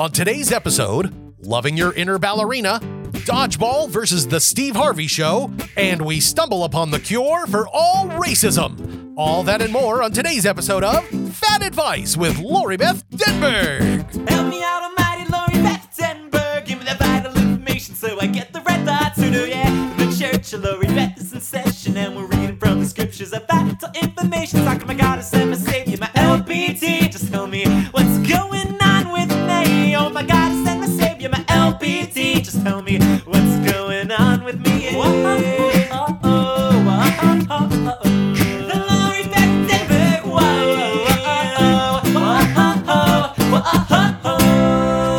On today's episode, loving your inner ballerina, dodgeball versus the Steve Harvey show, and we stumble upon the cure for all racism. All that and more on today's episode of Fat Advice with Lori Beth Denberg. Help me out, almighty Lori Beth Denberg. Give me the vital information so I get the red thoughts to do, yeah. The church of Lori Beth is in session and we're reading from the scriptures of vital information. Talking my goddess and my savior, my LPT. Just tell me what's going on tell me what's going on with me. Whoa. The Lori Beth Denberg. Whoa.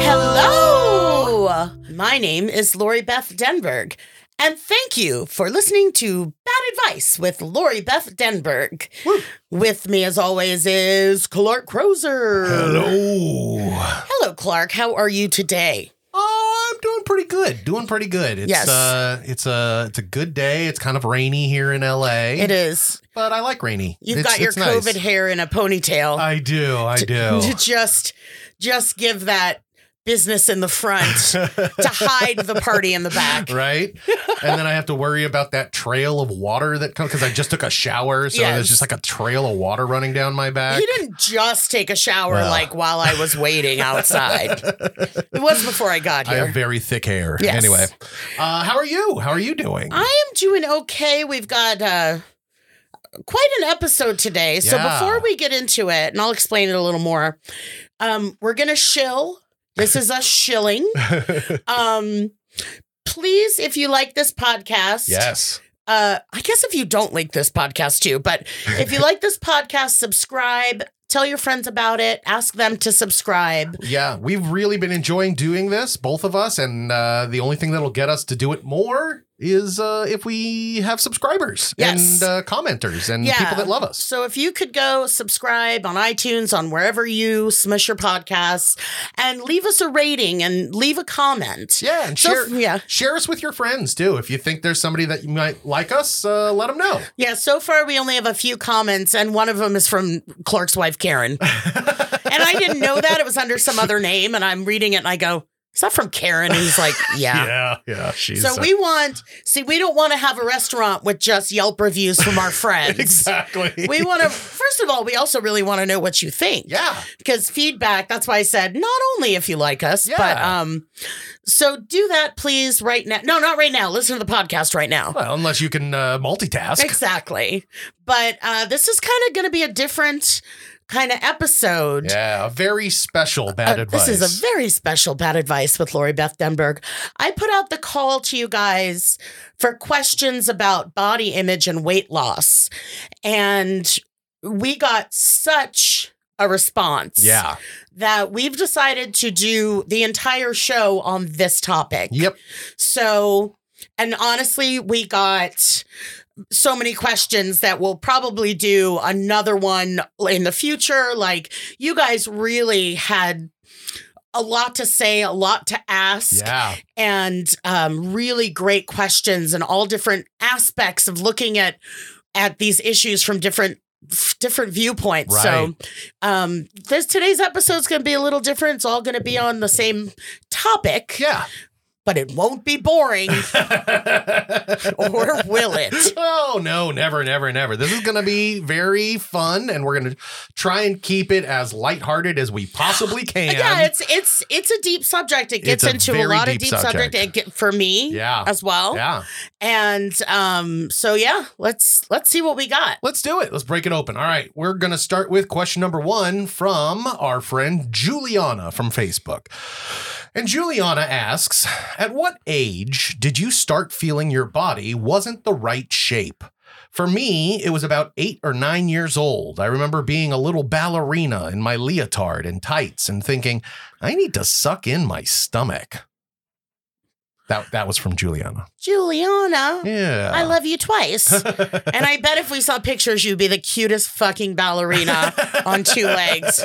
Hello! My name is Lori Beth Denberg, and thank you for listening to Bad Advice with Lori Beth Denberg. With me, as always, is Clark Crozer. Hello. Hello, Clark. How are you today? Oh, I'm doing pretty good. Doing pretty good. It's Yes. uh it's a it's a good day. It's kind of rainy here in LA. It is. But I like rainy. You've It's- got your it's nice. COVID hair in a ponytail I do. I do. to just, just give that business in the front to hide the party in the back. right? and then I have to worry about that trail of water that comes because I just took a shower, so Yes. there's just like a trail of water running down my back. He didn't just take a shower Well. like while I was waiting outside. it was before I got here. I have very thick hair. Yes. Anyway, uh, how are you? How are you doing? I am doing okay. We've got uh, quite an episode today. So Yeah. before we get into it, and I'll explain it a little more, um, we're going to shill. This is us shilling. Um, please, if you like this podcast, yes. uh, I guess if you don't like this podcast too, but if you like this podcast, subscribe, tell your friends about it, ask them to subscribe. Yeah, we've really been enjoying doing this, both of us, and uh, the only thing that'll get us to do it more is uh, if we have subscribers Yes. and uh, commenters and Yeah. people that love us. So if you could go subscribe on iTunes, on wherever you smush your podcasts, and leave us a rating and leave a comment. Yeah, and So, share yeah. share us with your friends too. If you think there's somebody that you might like us, uh, let them know. Yeah, so far we only have a few comments, and one of them is from Clark's wife, Karen. and I didn't know that. It was under some other name, and I'm reading it and I go, Is that from Karen? He's like, Yeah. yeah, yeah. She's So we want, see, we don't want to have a restaurant with just Yelp reviews from our friends. exactly. We want to, first of all, we also really want to know what you think. yeah, because feedback that's why i said not only if you like us Yeah. but um so do that please right now no not right now listen to the podcast right now well, unless you can uh, multitask. exactly but uh this is kind of going to be a different kind of episode Yeah, a very special bad Uh, advice. This is a very special bad advice with Lori Beth Denberg. I put out the call to you guys for questions about body image and weight loss. And we got such a response yeah. that we've decided to do the entire show on this topic. Yep. So, and honestly, we got so many questions that we'll probably do another one in the future. Like, you guys really had a lot to say, a lot to ask, Yeah. and um, really great questions and all different aspects of looking at at these issues from different different viewpoints. So um this today's episode is going to be a little different. It's all going to be on the same topic, Yeah. But it won't be boring or will it? Oh no, never, never, never. This is gonna be very fun, and we're gonna try and keep it as lighthearted as we possibly can. Yeah, it's it's it's a deep subject. It gets It's a into a very lot of deep deep subject. subject, get, for me Yeah. as well. yeah. And um so yeah, let's let's see what we got. Let's do it. Let's break it open. All right. We're going to start with question number one from our friend Juliana from Facebook. And Juliana asks At what age did you start feeling your body wasn't the right shape? For me, it was about eight or nine years old. I remember being a little ballerina in my leotard and tights and thinking, I need to suck in my stomach. That, that was from Juliana. Juliana, Yeah. I love you twice. and I bet if we saw pictures, you'd be the cutest fucking ballerina on two legs.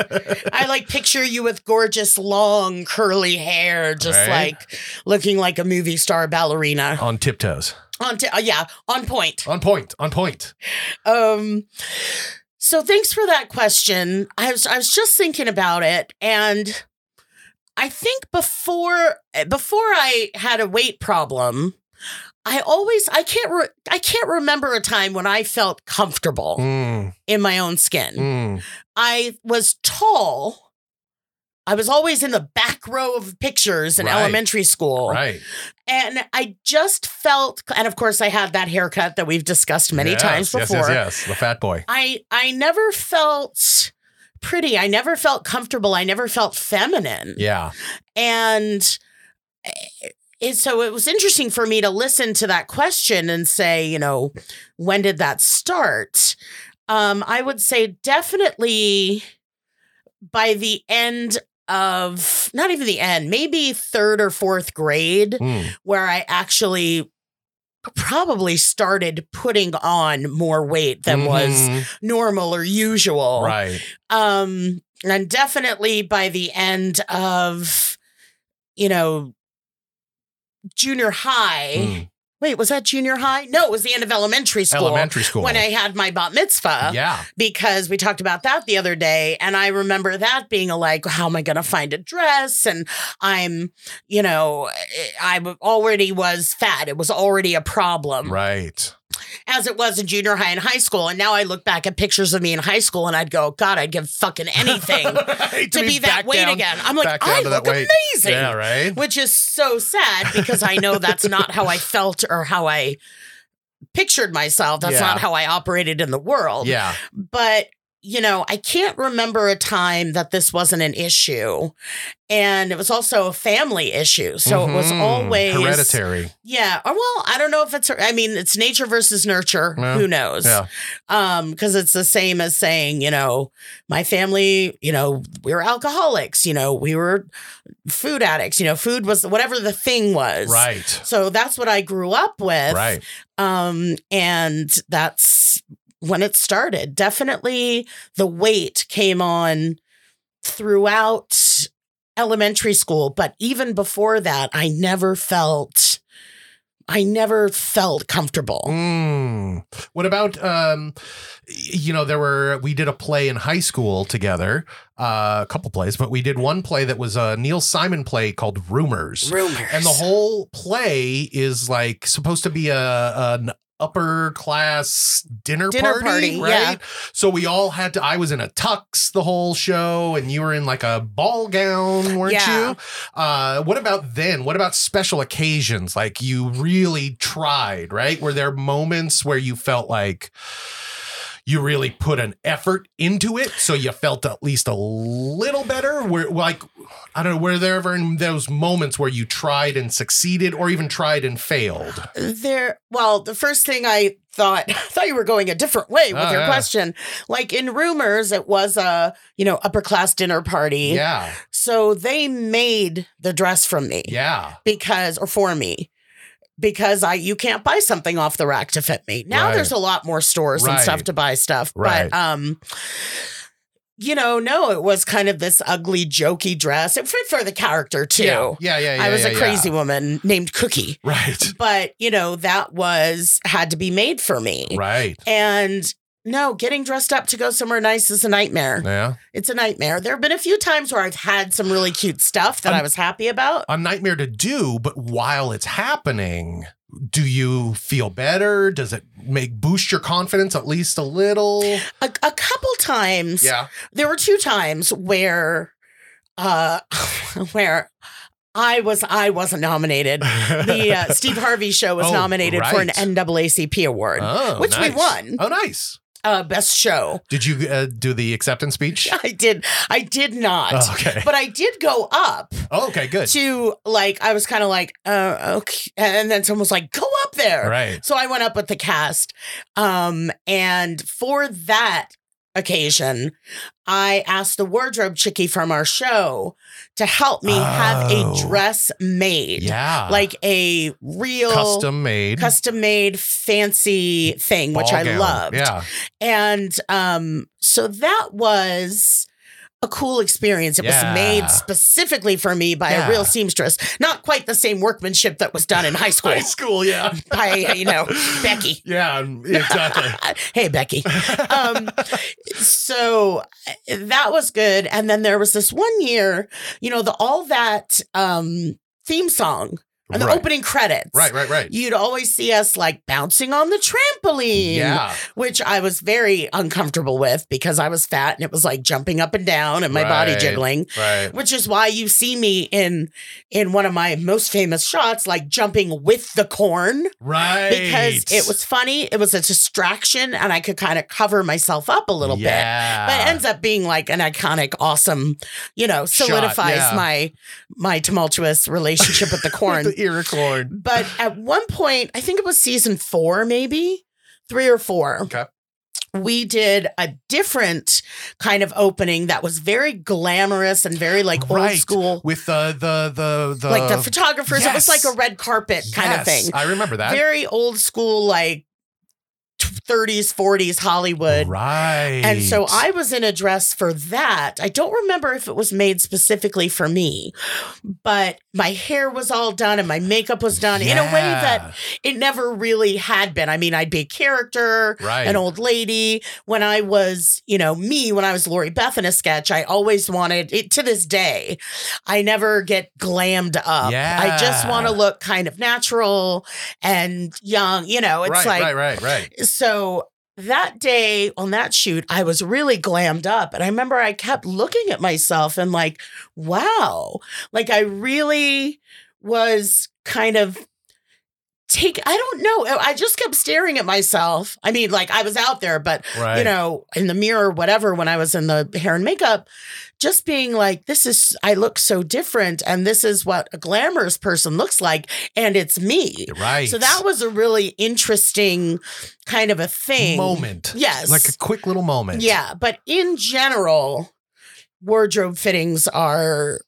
I like picture you with gorgeous, long, curly hair, just Right. like looking like a movie star ballerina. on tiptoes. On t- uh, yeah, on point. On point. On point. Um, so thanks for that question. I was I was just thinking about it, and I think before before I had a weight problem, I always I can't re- I can't remember a time when I felt comfortable Mm, in my own skin. mm, I was tall. I was always in the back row of pictures in Right. elementary school. right. And I just felt and of course I had that haircut that we've discussed many Yes, times yes, before. Yes, yes, the fat boy. I I never felt pretty. I never felt comfortable. I never felt feminine. Yeah. And eh, it, so it was interesting for me to listen to that question and say, you know, when did that start? Um, I would say definitely by the end of not even the end, maybe third or fourth grade, Mm, where I actually probably started putting on more weight than was mhm, normal or usual. right. Um, and definitely by the end of, you know, junior high. Mm, Wait, was that junior high? No, it was the end of elementary school. Elementary school. When I had my bat mitzvah, yeah. because we talked about that the other day. And I remember that being a like, how am I going to find a dress? And I'm, you know, I already was fat. It was already a problem Right. As it was in junior high and high school. And now I look back at pictures of me in high school and I'd go, God, I'd give fucking anything Right, to be that weight down- again. I'm like, I to look amazing. Yeah, right. Which is so sad because I know that's not how I felt or how I pictured myself. That's Yeah. not how I operated in the world. Yeah. But, you know, I can't remember a time that this wasn't an issue. And it was also a family issue. So it was Mhm. always hereditary. Yeah. Or, Well, I don't know if it's, I mean, it's nature versus nurture. Yeah. Who knows? Yeah. Um, because it's the same as saying, you know, my family, you know, we were alcoholics, you know, we were food addicts, you know, food was whatever the thing was. Right. So that's what I grew up with. Right. Um, and that's when it started. Definitely the weight came on throughout elementary school, but even before that, I never felt I never felt comfortable. Mm. What about um you know there were we did a play in high school together uh, a couple plays but we did one play that was a Neil Simon play called Rumors Rumors. and the whole play is like supposed to be a an upper class dinner, Dinner party, party, right? yeah. So we all had to I was in a tux the whole show and you were in like a ball gown, weren't Yeah. you? Uh what about then? What about special occasions? Like you really tried, right? Were there moments where you felt like you really put an effort into it so you felt at least a little better. Where like i don't know were there ever in those moments where you tried and succeeded or even tried and failed? There well the first thing i thought I thought you were going a different way with Oh, your yeah. question. Like in rumors it was a you know upper class dinner party. Yeah. So they made the dress from me. Yeah. Because or for me because i you can't buy something off the rack to fit me. Now Right. there's a lot more stores and stuff to buy stuff Right. but um you know no it was kind of this ugly jokey dress. It fit for the character too. Yeah. Yeah yeah, i was yeah, a yeah. crazy woman named cookie. Right. But you know that was had to be made for me. Right. And no getting dressed up to go somewhere nice is a nightmare. Yeah. It's a nightmare. There have been a few times where i've had some really cute stuff that Um, i was happy about. A nightmare to do but while it's happening do you feel better? Does it make boost your confidence at least a little? A, a couple times. Yeah. There were two times where uh where i was i wasn't nominated. The uh, steve harvey show was Oh, nominated for an naacp award oh, which we won. oh nice uh best show Did you uh, do the acceptance speech? i did i did not Oh, okay. but i did go up Oh, okay, good. to like I was kind of like uh okay and then someone was like go up there Right. so I went up with the cast um and for that occasion I asked the wardrobe chickie from our show to help me have Oh. a dress made Yeah. like a real custom made. custom made fancy thing which ball I gown. loved Yeah. and um so that was a cool experience. It Yeah. was made specifically for me by Yeah. a real seamstress. Not quite the same workmanship that was done in high school High school, yeah. by, you know, Becky. Yeah, exactly. hey, Becky. Um, so that was good. And then there was this one year, you know, the all that um, theme song the Right. opening credits. right, right, right. You'd always see us like bouncing on the trampoline. Yeah. Which I was very uncomfortable with because I was fat and it was like jumping up and down and my body jiggling. Right. Which is why you see me in in one of my most famous shots, like jumping with the corn Right. because it was funny. It was a distraction, and I could kind of cover myself up a little bit. yeah. But it ends up being like an iconic, awesome, you know, Shot, solidifies yeah. my my tumultuous relationship with the corn. corn. but at one point, I think it was season four, maybe three or four. Okay. We did a different kind of opening that was very glamorous and very like old school, With the the the the like the photographers. It was like a red carpet kind of thing. I remember that. very old school, like 30s, 40s Hollywood. Right. And so I was in a dress for that. I don't remember if it was made specifically for me, but my hair was all done and my makeup was done in a way that it never really had been. I mean, I'd be a character, Right. an old lady. When I was, you know, me, when I was Lori Beth in a sketch, I always wanted it to this day. I never get glammed up. Yeah. I just want to look kind of natural and young. You know, it's right, like, right, right, right. so that day on that shoot, I was really glammed up. And I remember I kept looking at myself and like, wow, like I really was kind of take I don't know. I just kept staring at myself. I mean, like I was out there, but Right. you know, in the mirror, whatever, when I was in the hair and makeup, just being like, this is, I look so different. And this is what a glamorous person looks like. And it's me. right. So that was a really interesting kind of a thing. moment. Yes. Like a quick little moment. Yeah. But in general, wardrobe fittings are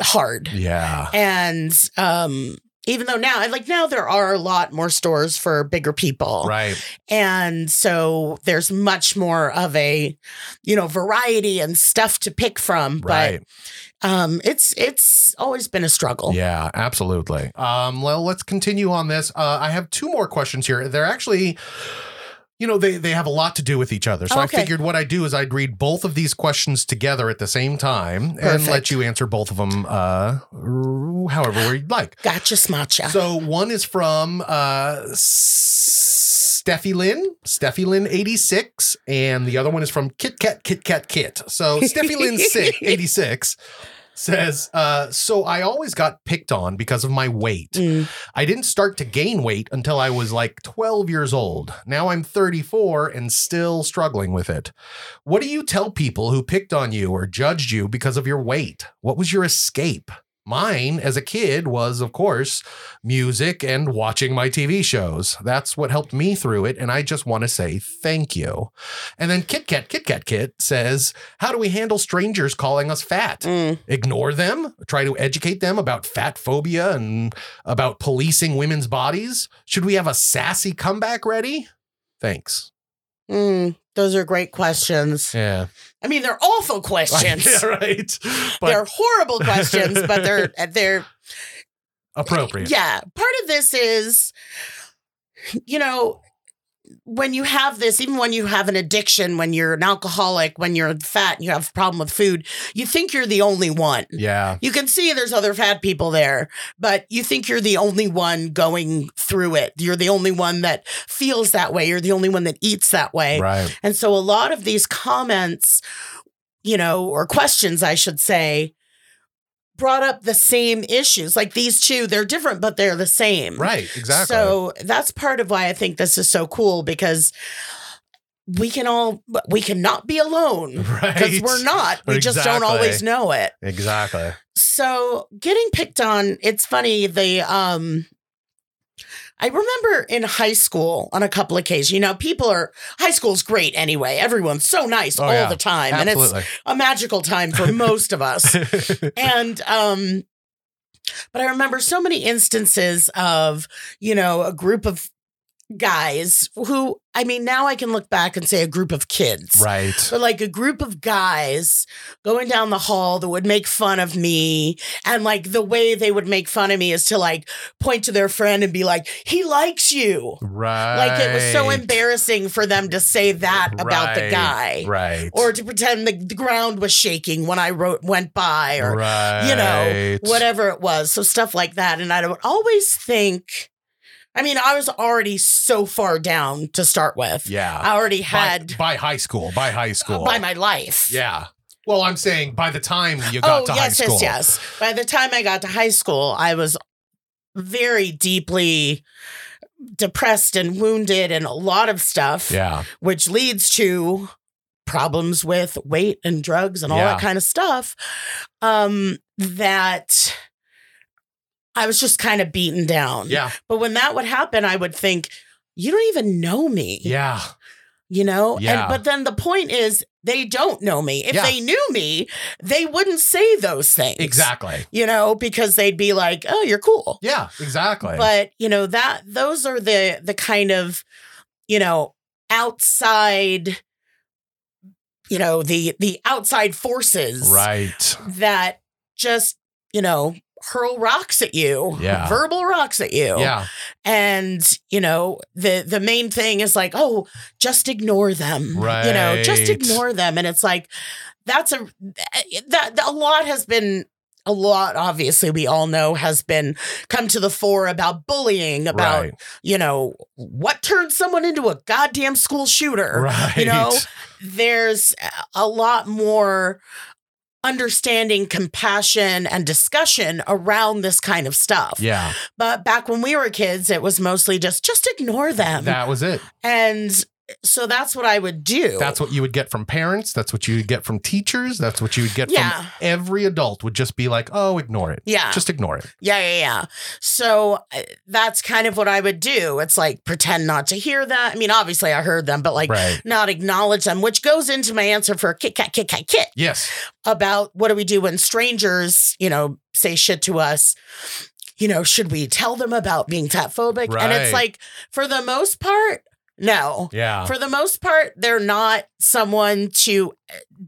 hard. Yeah. And um, even though now, like now there are a lot more stores for bigger people. Right. And so there's much more of a, you know, variety and stuff to pick from. Right. But um it's it's always been a struggle. Yeah, absolutely. Um, well, let's continue on this. Uh, I have two more questions here. They're actually, you know, they they have a lot to do with each other. So I figured what I'd do is I'd read both of these questions together at the same time and let you answer both of them, uh, however you'd like. Gotcha, smatcha. So one is from uh, Steffi Lynn, Steffi Lynn 86, and the other one is from Kit Kat Kit Kat Kit. So Steffi Lynn si- 86 says, uh, so I always got picked on because of my weight. Mm. I didn't start to gain weight until I was like 12 years old. Now I'm 34 and still struggling with it. What do you tell people who picked on you or judged you because of your weight? What was your escape? Mine as a kid was, of course, music and watching my TV shows. That's what helped me through it. And I just want to say thank you. And then Kit Kat, Kit Kat Kit says, How do we handle strangers calling us fat? Mm. ignore them, try to educate them about fat phobia and about policing women's bodies? Should we have a sassy comeback ready? Thanks. Mm. Those are great questions. Yeah. I mean, they're awful questions. yeah, right. But they're horrible questions, but they're they're appropriate. yeah. Part of this is, you know, when you have this, even when you have an addiction, when you're an alcoholic, when you're fat and you have a problem with food, you think you're the only one. Yeah. You can see there's other fat people there, but you think you're the only one going through it. You're the only one that feels that way. You're the only one that eats that way. Right. And so a lot of these comments, you know, or questions, I should say, brought up the same issues. Like these two, they're different, but they're the same. Right. Exactly. So that's part of why I think this is so cool because we can all we cannot be alone right. because we're not. We just don't always know it. Exactly. So getting picked on, it's funny. The um I remember in high school on a couple occasions, you know, people are high school's great anyway. Everyone's so nice Oh, all yeah. the time. And it's a magical time for most of us. And um but I remember so many instances of, you know, a group of guys who I mean now I can look back and say a group of kids. Right. But like a group of guys going down the hall that would make fun of me. And like the way they would make fun of me is to like point to their friend and be like, he likes you. Right. Like it was so embarrassing for them to say that about the guy. Right. Or to pretend the, the ground was shaking when I wrote went by or right. you know, whatever it was. So stuff like that. And I would always think, I mean, I was already so far down to start with. Yeah. I already By- had by, high school. By high school. by my life. yeah. Well, I'm saying by the time you got oh, to yes, high school. yes, yes. By the time I got to high school, I was very deeply depressed and wounded and a lot of stuff, Yeah. which leads to problems with weight and drugs and all Yeah. that kind of stuff. Um, that I was just kind of beaten down. Yeah. But when that would happen, I would think, you don't even know me. Yeah. You know? Yeah. And but then the point is they don't know me. If Yeah. they knew me, they wouldn't say those things. Exactly. You know, because they'd be like, "Oh, you're cool." Yeah. Exactly. But, you know, that those are the the kind of, you know, outside you know, the the outside forces right. that just, you know, hurl rocks at you. Yeah. Verbal rocks at you Yeah. and you know the the main thing is like oh just ignore them you know just ignore them and it's like that's a that a lot has been a lot obviously we all know has been come to the fore about bullying about right. you know what turns someone into a goddamn school shooter Right. you know there's a lot more understanding compassion and discussion around this kind of stuff Yeah. but back when we were kids, it was mostly just just ignore them. That was it. and so that's what I would do. That's what you would get from parents. That's what you would get from teachers. That's what you would get Yeah. from every adult would just be like, oh, ignore it. yeah. Just ignore it. yeah, yeah, yeah. So uh, that's kind of what I would do. It's like pretend not to hear that. I mean, obviously I heard them, but like right. not acknowledge them, which goes into my answer for Kit Kat, Kit Kat, Kit Yes. about what do we do when strangers, you know, say shit to us. You know, should we tell them about being fat phobic? And it's like, for the most part, no. Yeah. For the most part, they're not someone to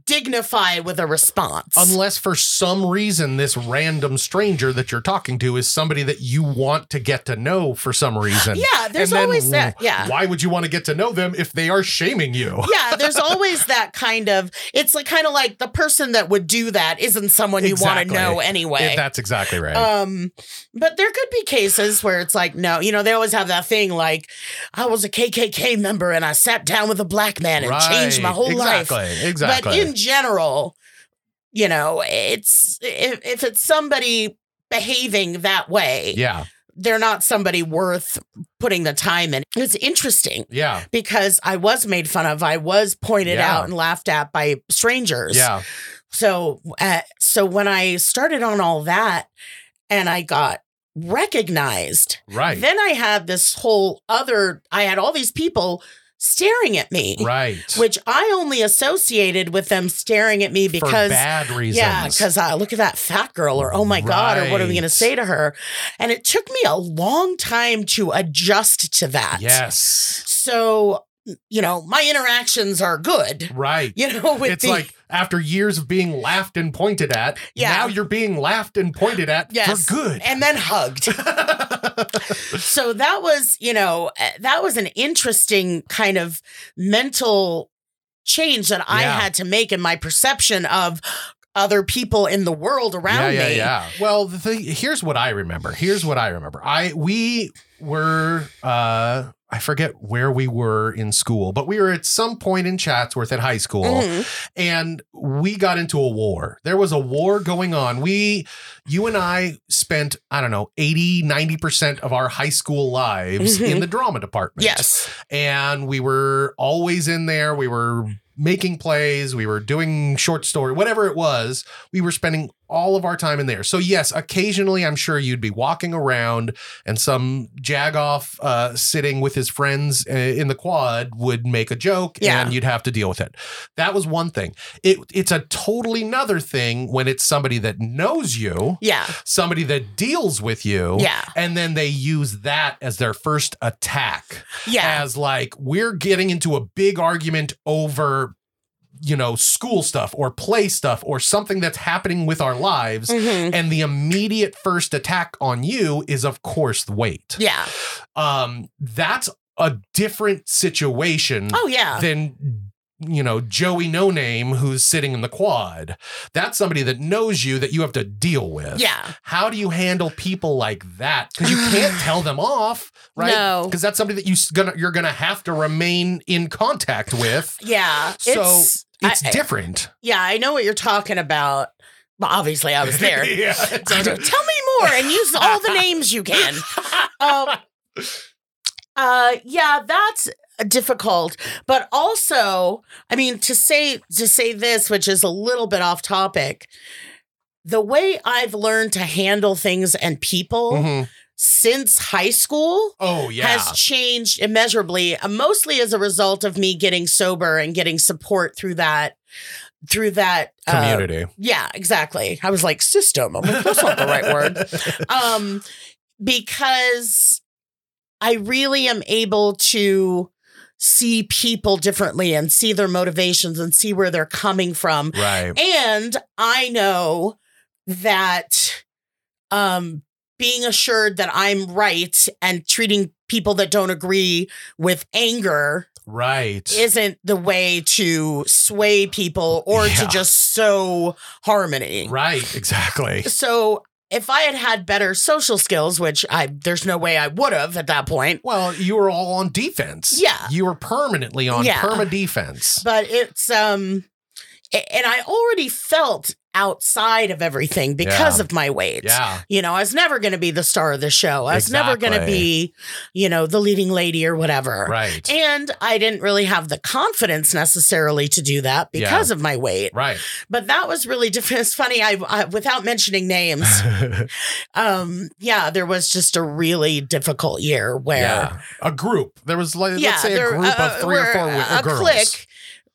dignify with a response. Unless for some reason this random stranger that you're talking to is somebody that you want to get to know for some reason. yeah, there's then always that. Yeah. Why would you want to get to know them if they are shaming you? yeah, there's always that kind of it's like kind of like the person that would do that isn't someone you want to know anyway. That's exactly right. Um, but there could be cases where it's like, no, you know, they always have that thing like, I was a KKK member and I sat down with a black man and changed my whole exactly. life. Exactly. But in general, you know, it's if, if it's somebody behaving that way, yeah. they're not somebody worth putting the time in. It's interesting Yeah. because I was made fun of, I was pointed Yeah. out and laughed at by strangers. Yeah. So, uh, so when I started on all that, and I got recognized, Right. then I had this whole other. I had all these people staring at me, right. which I only associated with them staring at me for because. bad reasons. Yeah, because uh, look at that fat girl, or oh my God, or what are we going to say to her? And it took me a long time to adjust to that. Yes. So, you know, my interactions are good, Right. you know, with it's the, like after years of being laughed and pointed at, Yeah. now you're being laughed and pointed at yes, for good. and then hugged. so that was, you know, uh, that was an interesting kind of mental change that I had to make in my perception of other people in the world around yeah, yeah, me. yeah. Well, the thing, here's what I remember. Here's what I remember. I we were uh I forget where we were in school, but we were at some point in Chatsworth at high school Mhm. and we got into a war. There was a war going on. We you and I spent, I don't know, 80, 90% of our high school lives Mhm. in the drama department. Yes. and we were always in there. We were making plays, we were doing short story, whatever it was. We were spending all of our time in there. So yes, occasionally I'm sure you'd be walking around and some jagoff uh, sitting with his friends uh, in the quad would make a joke Yeah. and you'd have to deal with it. That was one thing. It it's a totally another thing when it's somebody that knows you, Yeah. somebody that deals with you, Yeah. and then they use that as their first attack Yeah. as like we're getting into a big argument over you know school stuff or play stuff or something that's happening with our lives Mhm. and the immediate first attack on you is of course the weight Yeah. um that's a different situation Oh, yeah. than you know Joey No Name who's sitting in the quad that's somebody that knows you that you have to deal with Yeah. how do you handle people like that? Because you can't tell them off, right? No. Because that's somebody that you gonna you're gonna have to remain in contact with. Yeah. So it's, it's I- I- different. yeah, I know what you're talking about. Well, obviously, I was there. yeah. Tell me more and use all the names you can. Um, uh, yeah, that's difficult, but also, I mean, to say to say this, which is a little bit off topic, the way I've learned to handle things and people Mhm. Since high school Oh yeah. has changed immeasurably, uh, mostly as a result of me getting sober and getting support through that through that uh, Community. yeah, exactly. I was like system. I'm like, that's not the right word. Um, because I really am able to see people differently and see their motivations and see where they're coming from. right. And I know that um being assured that I'm right and treating people that don't agree with anger Right. isn't the way to sway people or Yeah. to just sow harmony. right. Exactly. So if I had had better social skills, which I there's no way I would have at that point, Well, you were all on defense. Yeah. You were permanently on Yeah. perma defense. but it's um and I already felt outside of everything because Yeah. of my weight. Yeah. You know, I was never going to be the star of the show. I was never going to be, you know, the leading lady or whatever. Right. And I didn't really have the confidence necessarily to do that because of my weight. right. But that was really different. It's funny. I, I without mentioning names, um, yeah, there was just a really difficult year where, yeah. A group. There was like yeah, let's say a group uh, of three or four a girls. clique,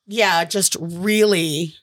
yeah, just really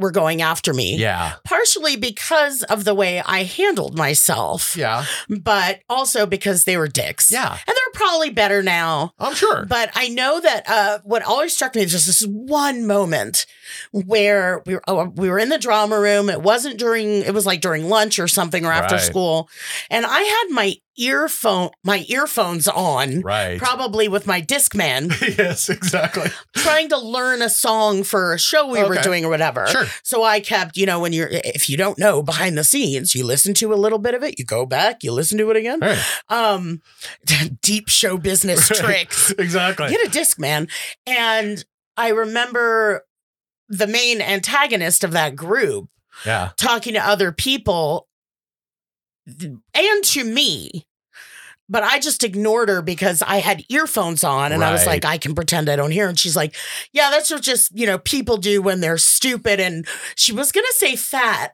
were going after me. Yeah. Partially because of the way I handled myself, Yeah. but also because they were dicks. Yeah. And they're probably better now. I'm sure. But I know that uh, what always struck me is just this one moment where we were oh, we were in the drama room. It wasn't during it was like during lunch or something or after Right. school, and I had my earphone my earphones on, right. probably with my Discman, yes, exactly. trying to learn a song for a show we were doing or whatever. Sure. So I kept, you know, when you're if you don't know behind the scenes, you listen to a little bit of it, you go back, you listen to it again. Right. Um, deep show business tricks exactly. get a Discman and i remember the main antagonist of that group Yeah. talking to other people and to me but I just ignored her because I had earphones on and I was like, I can pretend I don't hear. And she's like, Yeah, that's what just, you know, people do when they're stupid. And she was going to say fat,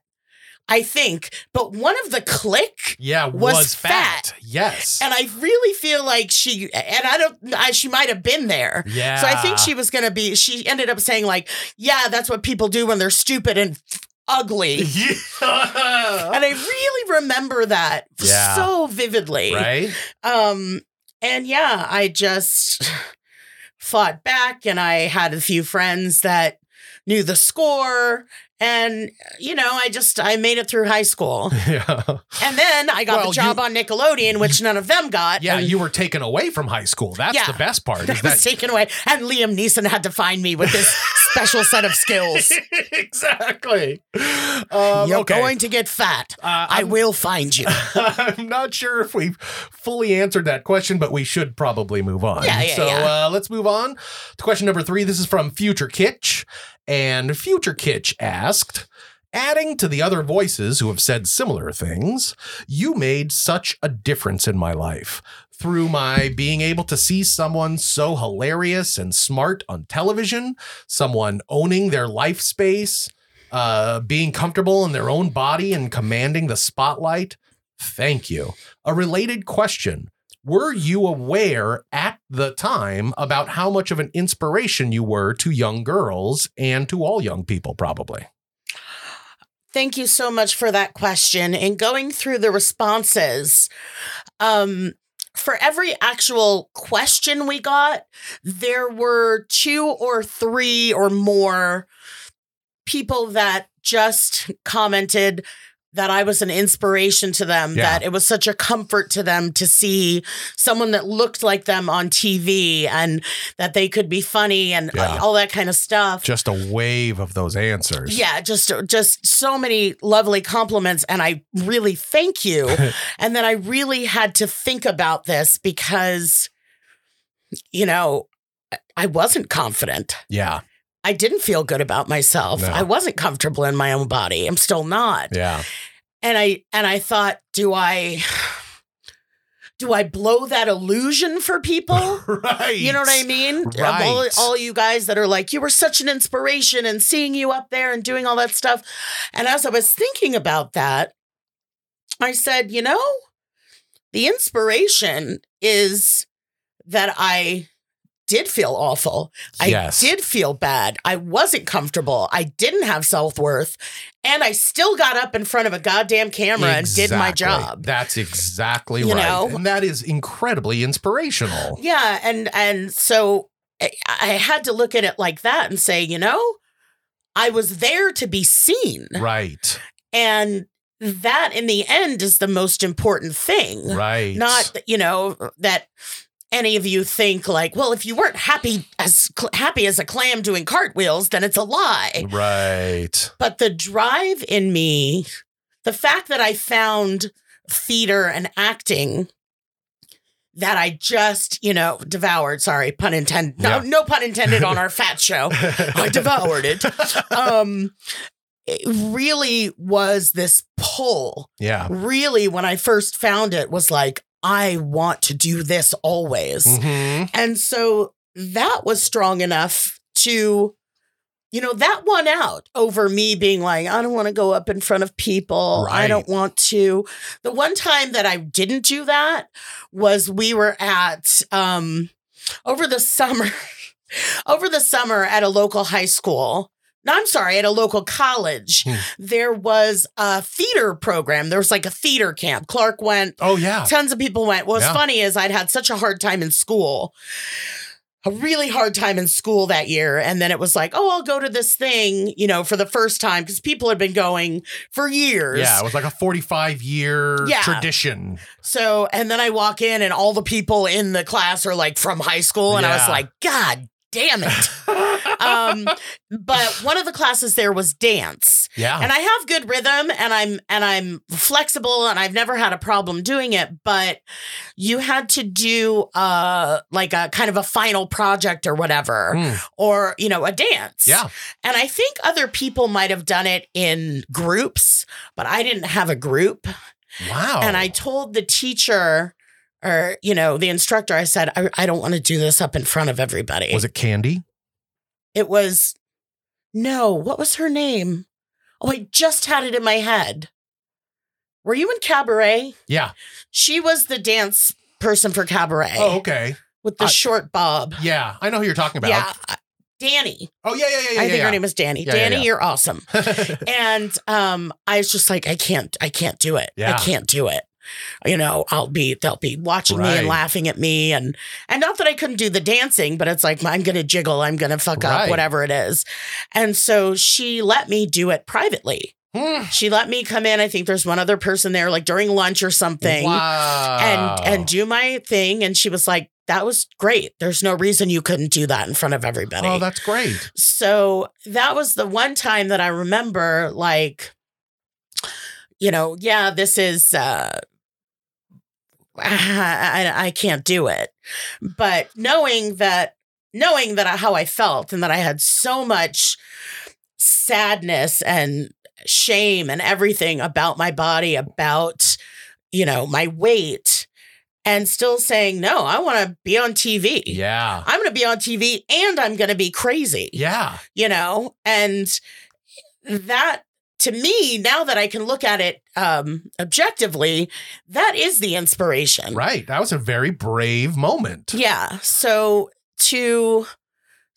I think, but one of the clique Yeah. Was Was, fat. fat. Yes. and I really feel like she, and I don't, I, she might have been there. yeah. So I think she was going to be, she ended up saying, like, yeah, that's what people do when they're stupid and ugly. Yeah. And I really remember that Yeah. so vividly. right. Um, and yeah, I just fought back and I had a few friends that knew the score. And, you know, I just, I made it through high school. Yeah. And then I got Well, the job you- on Nickelodeon, which none of them got. Yeah. and You were taken away from high school. That's Yeah. the best part. I was that taken away. And Liam Neeson had to find me with this special set of skills. exactly. Um, You're okay. going to get fat. Uh, I will find you. I'm not sure if we've fully answered that question, but we should probably move on. Yeah, yeah, so yeah. Uh, let's move on to question number three. This is from Future Kitch. And Future Kitch asked, Adding to the other voices who have said similar things, you made such a difference in my life. Through my being able to see someone so hilarious and smart on television, someone owning their life space, uh, being comfortable in their own body and commanding the spotlight. Thank you. A related question. Were you aware at the time about how much of an inspiration you were to young girls and to all young people, probably? Thank you so much for that question. And going through the responses, um, for every actual question we got, there were two or three or more people that just commented that I was an inspiration to them, Yeah. that it was such a comfort to them to see someone that looked like them on TV and that they could be funny and uh, Yeah. all that kind of stuff. Just a wave of those answers. Yeah, just just so many lovely compliments and I really thank you. and then I really had to think about this because you know, I wasn't confident. Yeah. I didn't feel good about myself. No. I wasn't comfortable in my own body. I'm still not. Yeah. And I and I thought, do I do I blow that illusion for people? right. You know what I mean? Of All, Right. all you guys that are like, you were such an inspiration and seeing you up there and doing all that stuff. And as I was thinking about that, I said, you know, the inspiration is that I did feel awful. I Yes. did feel bad. I wasn't comfortable. I didn't have self worth. And I still got up in front of a goddamn camera and did my job. That's exactly You right. know? And that is incredibly inspirational. Yeah, and and so I, I had to look at it like that and say, you know, I was there to be seen, Right. and that in the end is the most important thing. Right. Not you know that any of you think like, well, if you weren't happy as cl- happy as a clam doing cartwheels, then it's a lie. Right. But the drive in me, the fact that I found theater and acting that I just, you know, devoured. Sorry, pun intended. No, Yeah. no pun intended on our fat show. I devoured it. Um, it really was this pull. Yeah. Really, when I first found it, was like, I want to do this always. Mhm. And so that was strong enough to, you know, that won out over me being like, I don't want to go up in front of people. I don't want to. The one time that I didn't do that was we were at, um, over the summer, over the summer at a local high school. No, I'm sorry, at a local college, Hmm. there was a theater program. There was like a theater camp. Clark went, Oh yeah. tons of people went. What's Yeah. funny is I'd had such a hard time in school, a really hard time in school that year. And then it was like, oh, I'll go to this thing, you know, for the first time because people had been going for years. Yeah, it was like a 45 year Yeah. tradition. So, and then I walk in and all the people in the class are like from high school. And I was like, God damn it. um, but one of the classes there was dance. yeah. and I have good rhythm and I'm and I'm flexible and I've never had a problem doing it but you had to do uh like a kind of a final project or whatever Mm, or you know a dance yeah. and I think other people might have done it in groups but I didn't have a group Wow. and I told the teacher or you know the instructor I said I, I don't want to do this up in front of everybody was it Candy? it was no, what was her name? Oh, I just had it in my head. Were you in Cabaret? Yeah. She was the dance person for Cabaret Oh, okay. with the I- short bob. Yeah, I know who you're talking about. Yeah. uh, Danny. Oh yeah, yeah, yeah, yeah. I think yeah. her name is Danny. Danny, you're awesome. and um, I was just like, I can't, I can't do it. Yeah. I can't do it. You know, I'll be, they'll be watching me and laughing at me, and and not that I couldn't do the dancing, but it's like I'm gonna jiggle, I'm gonna fuck Right. up, whatever it is. And so she let me do it privately. Hmm. She let me come in. I think there's one other person there, like during lunch or something, Wow. and and do my thing. And she was like, "That was great. There's no reason you couldn't do that in front of everybody." Oh, that's great. so that was the one time that I remember, like, you know, yeah, this is. uh I, I can't do it, but knowing that, knowing that how I felt and that I had so much sadness and shame and everything about my body, about you know my weight, and still saying no, I want to be on TV. Yeah. I'm going to be on TV and I'm going to be crazy Yeah. you know and that to me, now that I can look at it um, objectively, that is the inspiration. Right. That was a very brave moment. Yeah. So to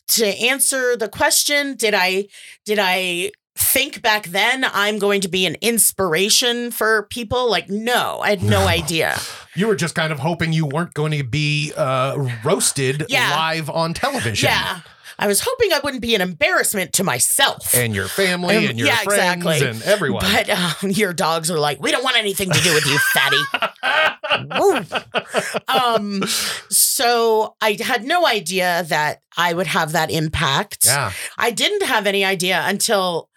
to answer the question, did I did I think back then I'm going to be an inspiration for people? Like, no, I had no, No. idea. You were just kind of hoping you weren't going to be uh, roasted Yeah. live on television. Yeah. I was hoping I wouldn't be an embarrassment to myself. And your family Um, and your yeah, friends exactly. and everyone. But um, your dogs are like, we don't want anything to do with you, fatty. Um, so I had no idea that I would have that impact. yeah. I didn't have any idea until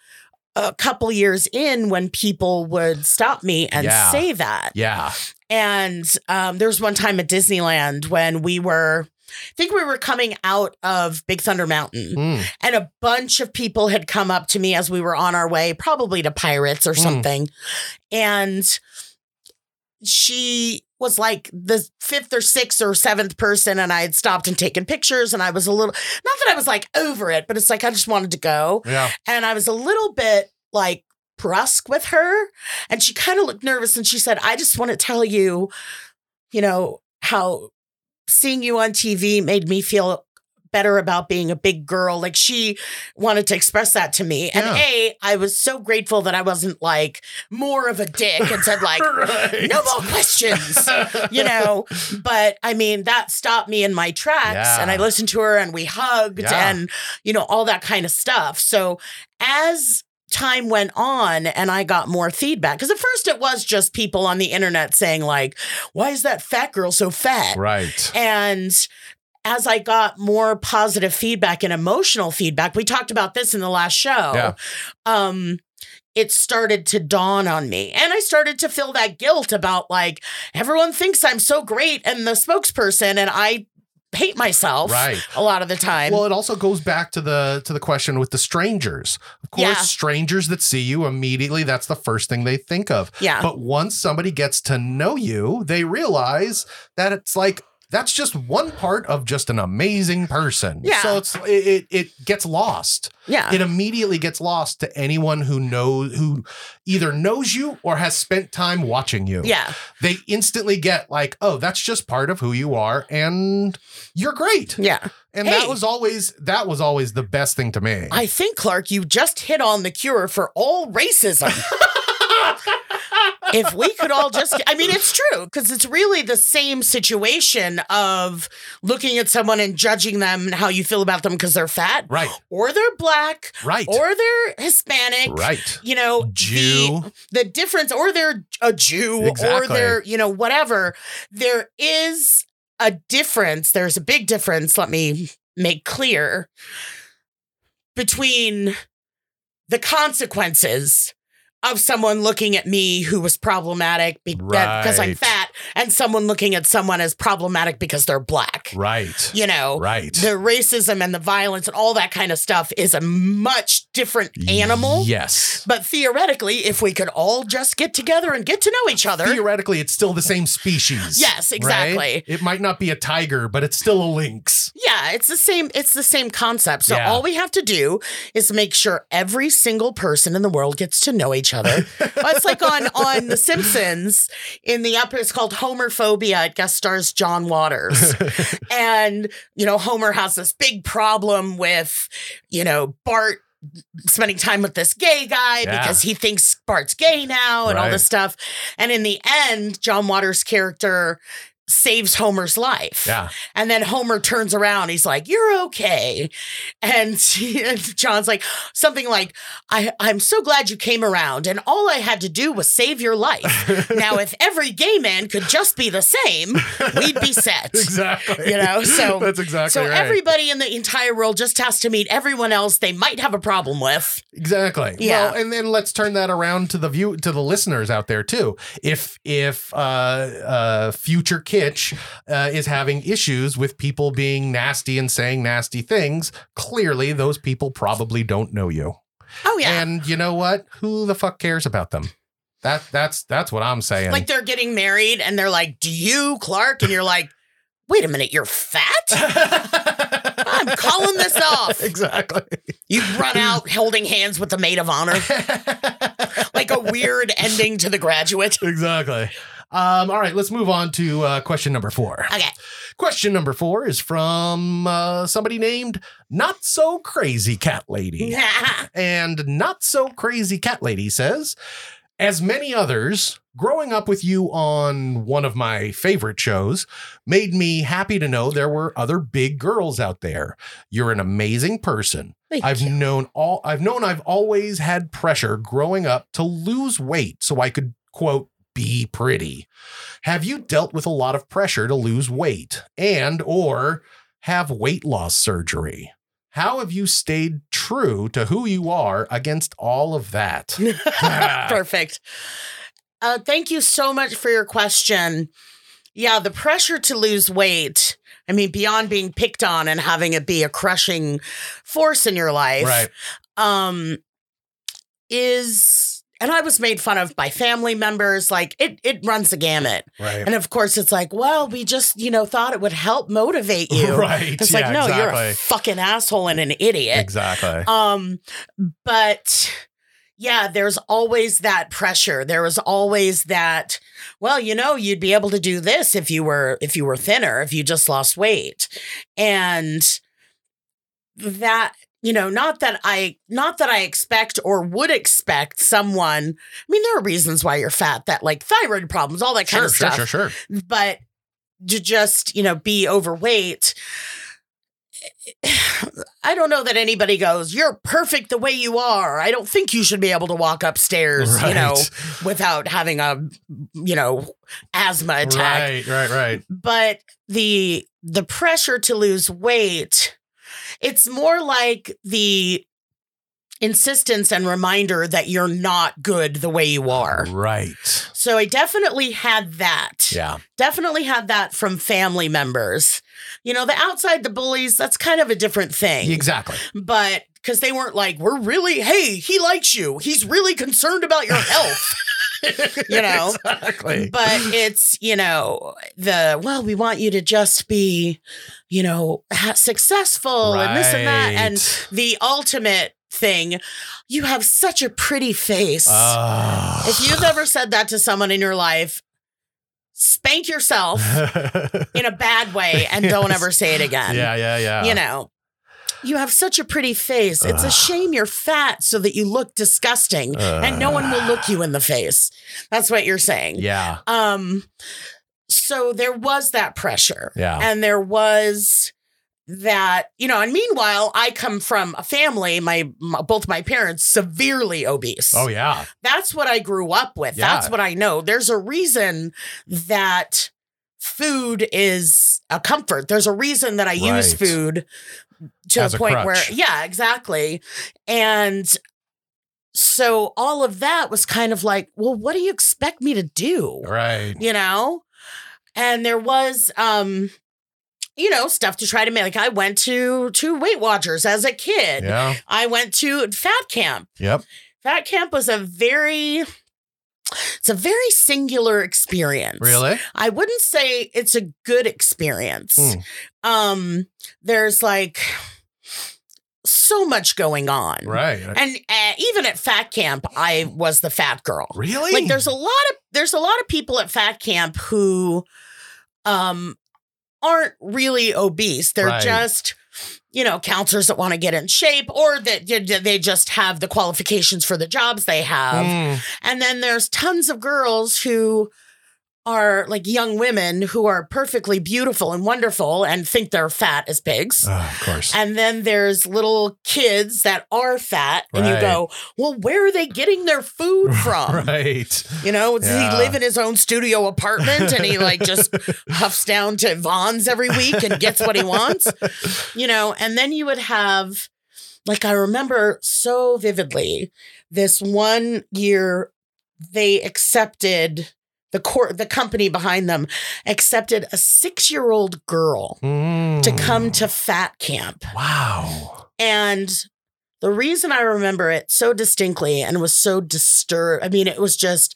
a couple years in when people would stop me and Yeah. say that. Yeah. And um, there was one time at Disneyland when we were, I think we were coming out of Big Thunder Mountain, Mm. and a bunch of people had come up to me as we were on our way, probably to Pirates or Mm. something. And she was like the fifth or sixth or seventh person, and I had stopped and taken pictures, and I was a little, not that I was like over it, but it's like I just wanted to go. Yeah. And I was a little bit like brusque with her. And she kind of looked nervous and she said, I just want to tell you, you know, how seeing you on TV made me feel better about being a big girl. Like she wanted to express that to me. And Yeah. A, I was so grateful that I wasn't like more of a dick and said, like, Right. no more questions you know but i mean that stopped me in my tracks Yeah. and i listened to her and we hugged Yeah. and you know all that kind of stuff so as time went on and i got more feedback because at first it was just people on the internet saying like why is that fat girl so fat Right. and as I got more positive feedback and emotional feedback, we talked about this in the last show. Yeah. Um, it started to dawn on me. And I started to feel that guilt about like, everyone thinks I'm so great and the spokesperson, and I hate myself Right. a lot of the time. Well, it also goes back to the to the question with the strangers. Of course, Yeah. strangers that see you immediately, that's the first thing they think of. yeah. But once somebody gets to know you, they realize that it's like that's just one part of just an amazing person. Yeah. So it's it it, gets lost. yeah. It immediately gets lost to anyone who knows who either knows you or has spent time watching you. yeah. They instantly get like, oh, that's just part of who you are, and you're great. Yeah. And Hey. that was always that was always the best thing to me. I think, Clark, you just hit on the cure for all racism. if we could all just, I mean, it's true because it's really the same situation of looking at someone and judging them and how you feel about them because they're fat right. or they're black Right. or they're Hispanic. right. You know, Jew. The, the difference, or they're a Jew, or they're, you know, whatever. There is a difference. There's a big difference. Let me make clear between the consequences of someone looking at me who was problematic because I'm fat and someone looking at someone as problematic because they're black. Right. You know, Right. the racism and the violence and all that kind of stuff is a much different animal. Yes. But theoretically, if we could all just get together and get to know each other, Theoretically, it's still the same species. Yes, right? exactly. It might not be a tiger, but it's still a lynx. yeah, it's the same. It's the same concept. So Yeah. all we have to do is make sure every single person in the world gets to know each other. It's like on on The Simpsons in the upper. It's called Homerphobia. It guest stars John Waters, and you know Homer has this big problem with you know Bart spending time with this gay guy Yeah. because he thinks Bart's gay now and all this stuff. And in the end, John Waters' character saves Homer's life. Yeah. And then Homer turns around. He's like, "You're okay," and, she- and John's like something like, I, "I'm so glad you came around, and all I had to do was save your life. now, if every gay man could just be the same, we'd be set." Exactly. You know, so- that's exactly So right. everybody in the entire world just has to meet everyone else they might have a problem with. Exactly. Yeah. Well, and then let's turn that around to the view to the listeners out there too. If if uh, uh, future Kitsch uh, is having issues with people being nasty and saying nasty things, clearly those people probably don't know you. Oh yeah. And you know what? Who the fuck cares about them? That that's that's what I'm saying. like they're getting married and they're like, "Do you, Clark?" And you're like, "Wait a minute, you're fat?" I'm calling this off. exactly. You run out holding hands with the maid of honor, like a weird ending to The Graduate. exactly. Um, all right, let's move on to uh, question number four. Okay. Question number four is from uh, somebody named Not So Crazy Cat Lady. And Not So Crazy Cat Lady says, as many others, growing up with you on one of my favorite shows made me happy to know there were other big girls out there. You're an amazing person. Thank I've you. known all I've known I've always had pressure growing up to lose weight so I could quote be pretty. Have you dealt with a lot of pressure to lose weight and or have weight loss surgery? How have you stayed true to who you are against all of that? Perfect. Uh, thank you so much for your question. Yeah, the pressure to lose weight. I mean, beyond being picked on and having it be a crushing force in your life, right. um, is and I was made fun of by family members. Like it, it runs the gamut. Right. And of course, it's like, well, we just, you know, thought it would help motivate you. Right. It's yeah, like, no, you're a fucking asshole and an idiot. Exactly. Um, but yeah, there's always that pressure. There was always that, well, you know, you'd be able to do this if you were if you were thinner, if you just lost weight. And that you know not that i not that i expect or would expect someone i mean there are reasons why you're fat that like thyroid problems all that kind Sure, of sure, stuff sure, sure. but to just you know be overweight I don't know that anybody goes, you're perfect the way you are. I don't think you should be able to walk upstairs, you know, without having a, you know, asthma attack Right, right, right. but the the pressure to lose weight it's more like the insistence and reminder that you're not good the way you are Right. so i definitely had that Yeah. definitely had that from family members you know the outside the bullies that's kind of a different thing Exactly. but because they weren't like we're really hey he likes you he's really concerned about your health You know? Exactly. but it's you know the well we want you to just be you know ha- successful and this and that and the ultimate thing you have such a pretty face Ah. if you've ever said that to someone in your life spank yourself in a bad way and don't ever say it again yeah, yeah, yeah. you know you have such a pretty face. It's a shame you're fat so that you look disgusting and no one will look you in the face. That's what you're saying. Yeah. Um so there was that pressure. Yeah. And there was that, you know, and meanwhile, I come from a family, my, my both my parents severely obese. Oh yeah. That's what I grew up with. Yeah. That's what I know. There's a reason that food is a comfort. There's a reason that I use food to As a point where, yeah, exactly. And so all of that was kind of like, well, what do you expect me to do? Right. You know? And there was, um, you know, stuff to try to make. Like I went to to Weight Watchers as a kid. Yeah. I went to fat camp. Yep. Fat camp was a very it's a very singular experience. Really? I wouldn't say it's a good experience. Hmm. Um there's like so much going on. Right. And uh, even at fat camp I was the fat girl. really? Like there's a lot of there's a lot of people at fat camp who um aren't really obese. They're Right. just you know, counselors that want to get in shape or that they just have the qualifications for the jobs they have. Mm. And then there's tons of girls who are like young women who are perfectly beautiful and wonderful and think they're fat as pigs. Oh, of course. And then there's little kids that are fat, and you go, Well, where are they getting their food from? right. You know, does Yeah. he live in his own studio apartment and he like just huffs down to Vons every week and gets what he wants? You know, and then you would have, like, I remember so vividly this one year they accepted the court, the company behind them accepted a six year old girl to Mm. come to fat camp. Wow. And The reason I remember it so distinctly and was so disturbed, I mean, it was just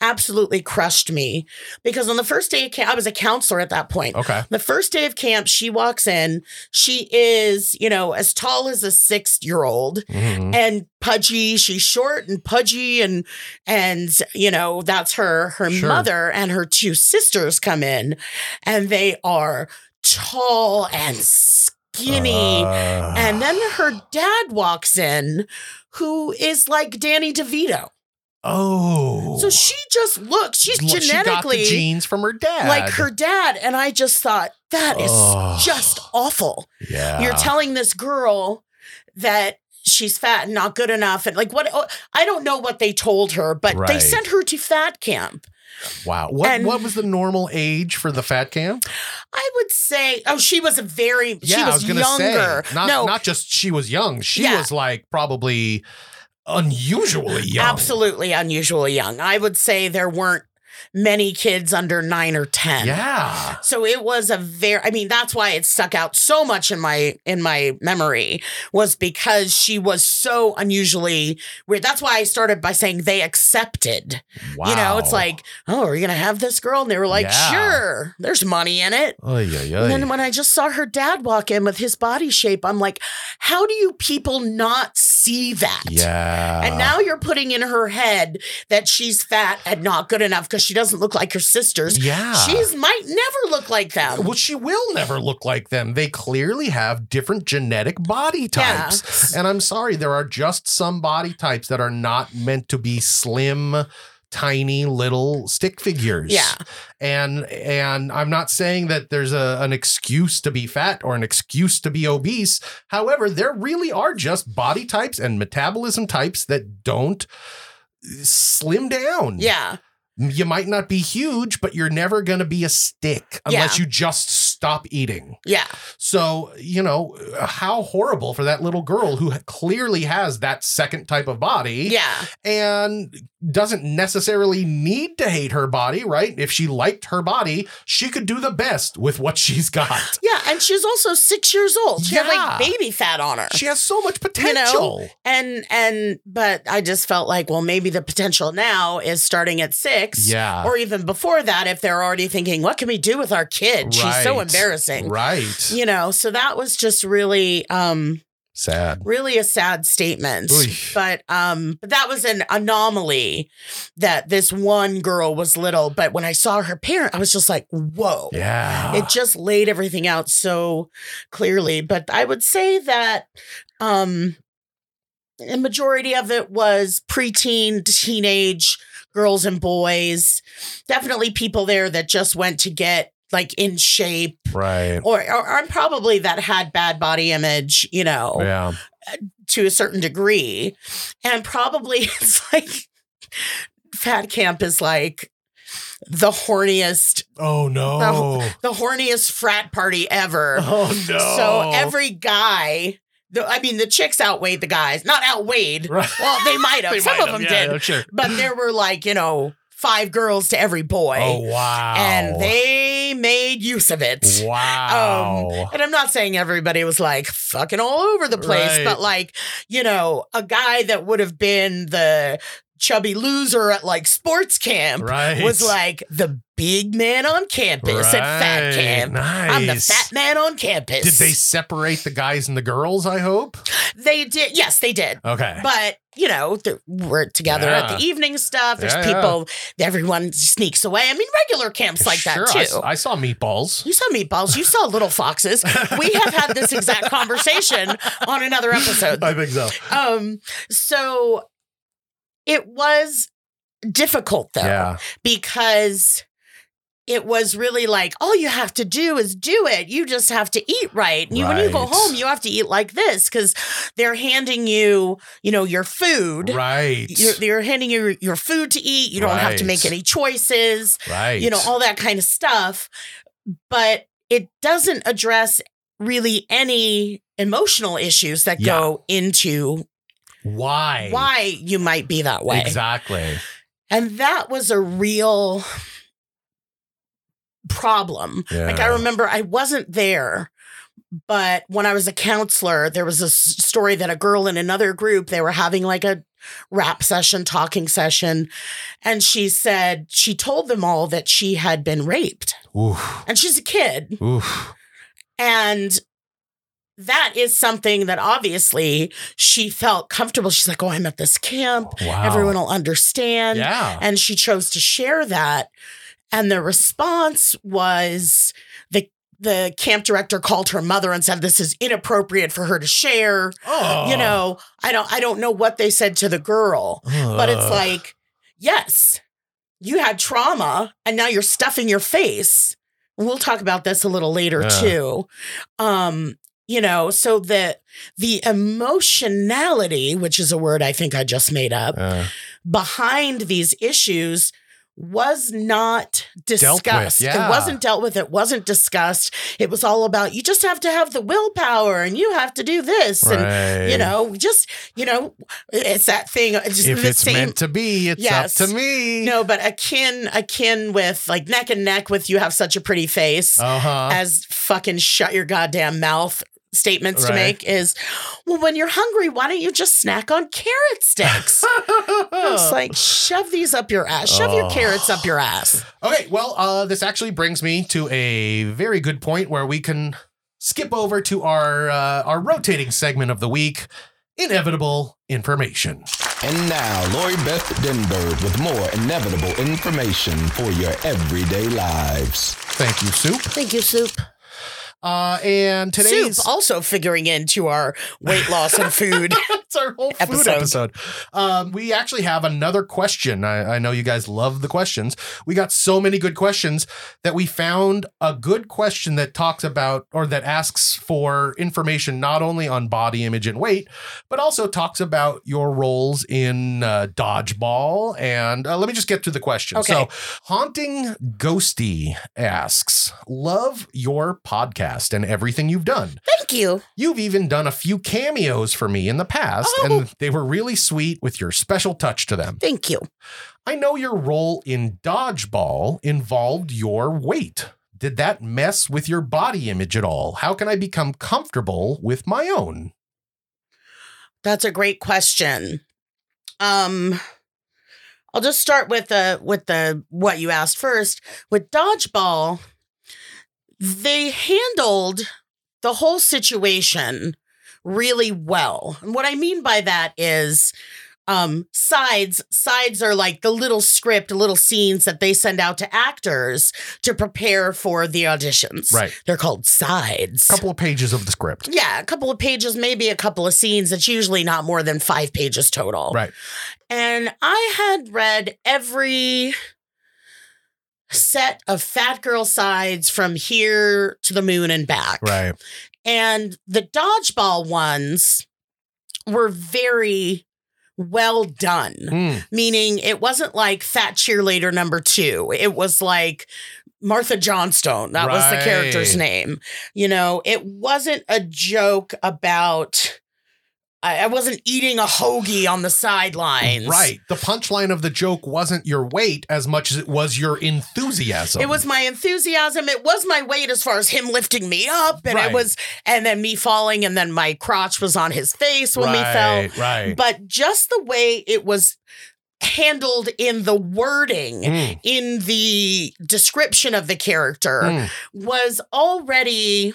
absolutely crushed me because on the first day of camp, I was a counselor at that point. Okay. The first day of camp, she walks in. She is, you know, as tall as a six year old Mhm. and pudgy. She's short and pudgy, and and you know that's her. Her Sure. mother and her two sisters come in, and they are tall and skinny. Uh, and then her dad walks in, who is like Danny DeVito. oh, So she just looks. She's she genetically the genes from her dad, like her dad, and I just thought that is Ugh. just awful. Yeah, You're telling this girl that she's fat and not good enough and like what oh, I don't know what they told her but they sent her to fat camp. Wow. What and- what was the normal age for the fat camp? I would say oh she was a very she Yeah, was, I was gonna younger. say not no, not just she was young. She Yeah. was like probably unusually young. absolutely unusually young. I would say there weren't many kids under 9 or 10. Yeah. So it was a very I mean that's why it stuck out so much in my in my memory was because she was so unusually weird. That's why I started by saying they accepted. Wow. You know, it's like, "Oh, are you going to have this girl?" And they were like, Yeah. "Sure. There's money in it." Oy, oy, And then when I just saw her dad walk in with his body shape, I'm like, "How do you people not see that?" yeah. And now you're putting in her head that she's fat and not good enough because she doesn't look like her sisters. yeah. She's might never look like them. well, she will never look like them. They clearly have different genetic body Yeah. types. And I'm sorry, there are just some body types that are not meant to be slim, tiny little stick figures. Yeah. And and I'm not saying that there's a, an excuse to be fat or an excuse to be obese. However, there really are just body types and metabolism types that don't uh, slim down. Yeah. You might not be huge, but you're never going to be a stick unless Yeah. you just stop eating. Yeah. So, you know, how horrible for that little girl who clearly has that second type of body Yeah. and doesn't necessarily need to hate her body, right? If she liked her body, she could do the best with what she's got. Yeah. And she's also six years old. She had like baby fat on her. She has so much You know? potential. And and but I just felt like, well, maybe the potential now is starting at six. Yeah. Or even before that, if they're already thinking, what can we do with our kid? She's so embarrassing. Right. You know, so that was just really um Sad. really a sad statement. Oy. But um but that was an anomaly that this one girl was little. But when I saw her parent, I was just like, whoa. Yeah. It just laid everything out so clearly. But I would say that um a majority of it was preteen, teenage girls and boys. Definitely people there that just went to get like in shape right. or, or, or probably that had bad body image, you know, Yeah. to a certain degree. And probably it's like fat camp is like the horniest Oh no. the horniest frat party ever. Oh no. So every guy, the, I mean, the chicks outweighed the guys. Not outweighed. Right. Well, they might have. Some of them yeah, did. sure. But there were like, you know, five girls to every boy. Oh wow. And they made use of it. Wow. Um, and I'm not saying everybody was like fucking all over the place, Right. but like, you know, a guy that would have been the chubby loser at like sports camp right. was like the big man on campus at fat Right. camp. I'm the fat man on campus. Did they separate the guys and the girls? I hope. They did. Yes, they did. Okay. But you know, th- we're together at the evening stuff. There's Yeah, yeah. people. Everyone sneaks away. I mean, regular camps like Sure, that I, too. I saw meatballs. you saw meatballs. You saw little foxes. We have had this exact conversation on another episode. I think so. Um, so it was difficult though Yeah. because it was really like all you have to do is do it. You just have to eat right. And you, when you go home, you have to eat like this because they're handing you, you know, your food. Right. You're, they're handing you your food to eat. You don't have to make any choices. right. You know, all that kind of stuff. But it doesn't address really any emotional issues that Yeah. go into why? why you might be that way. Exactly. And that was a real problem. Like I remember I wasn't there but when I was a counselor, there was a story that a girl in another group, they were having like a rap session, talking session. And she said, she told them all that she had been raped. Oof. And she's a kid. Oof. And that is something that obviously she felt comfortable. She's like, oh, I'm at this camp. Wow. Everyone will understand. Yeah. And she chose to share that. And the response was the the camp director called her mother and said this is inappropriate for her to share. oh. You know, I don't I don't know what they said to the girl, but it's like, yes, you had trauma and now you're stuffing your face. We'll talk about this a little later Yeah. too. Um, you know, so the the emotionality, which is a word I think I just made up, behind these issues was not with, discussed. yeah. It wasn't dealt with. It wasn't discussed. It was all about you just have to have the willpower and you have to do this. And, you know, just, you know, it's that thing. It's if it's same. meant to be, it's Yes. up to me. no, but akin, akin with like neck and neck with you have such a pretty face Uh huh. as fucking shut your goddamn mouth statements to make is, well, when you're hungry, why don't you just snack on carrot sticks? It's like shove these up your ass. Shove your Oh. carrots up your ass. Okay, well, uh, this actually brings me to a very good point where we can skip over to our uh, our rotating segment of the week, inevitable information. And now, Lori Beth Denberg with more inevitable information for your everyday lives. Thank you, Soup. Thank you, Soup. Uh, and today's Soup also figuring into our weight loss and food. It's our whole food Episode. episode. Um, we actually have another question. I, I know you guys love the questions. We got so many good questions that we found a good question that talks about or that asks for information not only on body image and weight, but also talks about your roles in uh, dodgeball. And uh, let me just get to the question. Okay. So, Haunting Ghosty asks, Love your podcast and everything you've done. Thank you. You've even done a few cameos for me in the past, Oh. and they were really sweet with your special touch to them. Thank you. I know your role in Dodgeball involved your weight. Did that mess with your body image at all? How can I become comfortable with my own? That's a great question. Um I'll just start with the with the what you asked first. With dodgeball, they handled the whole situation really well. And what I mean by that is um sides sides are like the little script, little scenes that they send out to actors to prepare for the auditions. Right. They're called sides. A couple of pages of the script. Yeah, a couple of pages, maybe a couple of scenes. It's usually not more than five pages total. Right. And I had read every set of Fat Girl sides from here to the moon and back. Right. And the dodgeball ones were very well done Mm, meaning it wasn't like fat cheerleader number two. It was like Martha Johnstone. That was the character's name. You know, it wasn't a joke about. I I wasn't eating a hoagie on the sidelines. right. The punchline of the joke wasn't your weight as much as it was your enthusiasm. It was my enthusiasm. It was my weight as far as him lifting me up, and Right. it was, and then me falling, and then my crotch was on his face when we fell. Right, Right. But just the way it was handled in the wording, Mm, in the description of the character mm. was already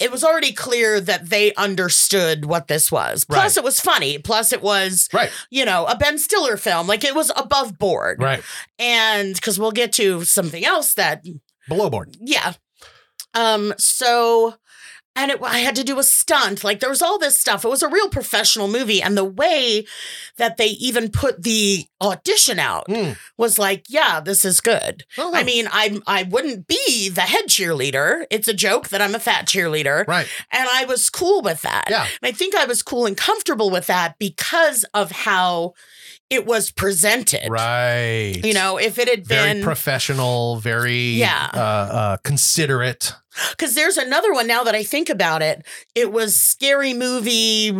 it was already clear that they understood what this was. Plus Right. it was funny. Plus it was, Right. you know, a Ben Stiller film. Like it was above board. Right. And cuz we'll get to something else that Below board. yeah. Um so and it, I had to do a stunt. Like there was all this stuff. It was a real professional movie and the way that they even put the audition out Mm. was like, yeah, this is good. Oh, I mean, I I wouldn't be the head cheerleader. It's a joke that I'm a fat cheerleader, right. and I was cool with that. Yeah. And I think I was cool and comfortable with that because of how it was presented. Right. You know, if it had very been professional, very Yeah. uh, uh, considerate. because there's another one now that I think about it. It was scary movie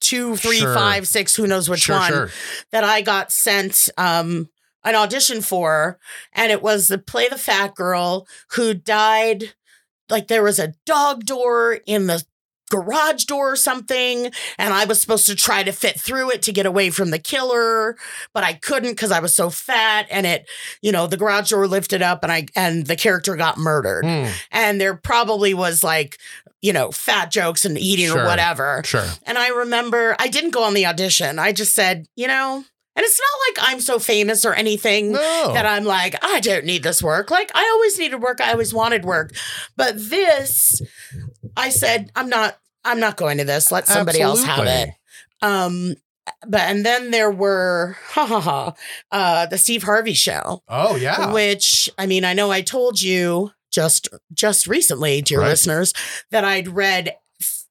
two, three, Sure. five, six, who knows which sure, one sure. that I got sent um an audition for, and it was the play the fat girl who died like there was a dog door in the garage door or something and I was supposed to try to fit through it to get away from the killer but I couldn't because I was so fat and it you know the garage door lifted up and I and the character got murdered Mm, and there probably was like you know fat jokes and eating Sure. or whatever sure. and I remember I didn't go on the audition I just said you know and it's not like I'm so famous or anything No. that I'm like, I don't need this work. Like I always needed work. I always wanted work. But this, I said, I'm not, I'm not going to this. Let somebody else have it. Um, but and then there were ha ha ha uh the Steve Harvey show, Oh yeah. which I mean, I know I told you just just recently, dear Right. listeners, that I'd read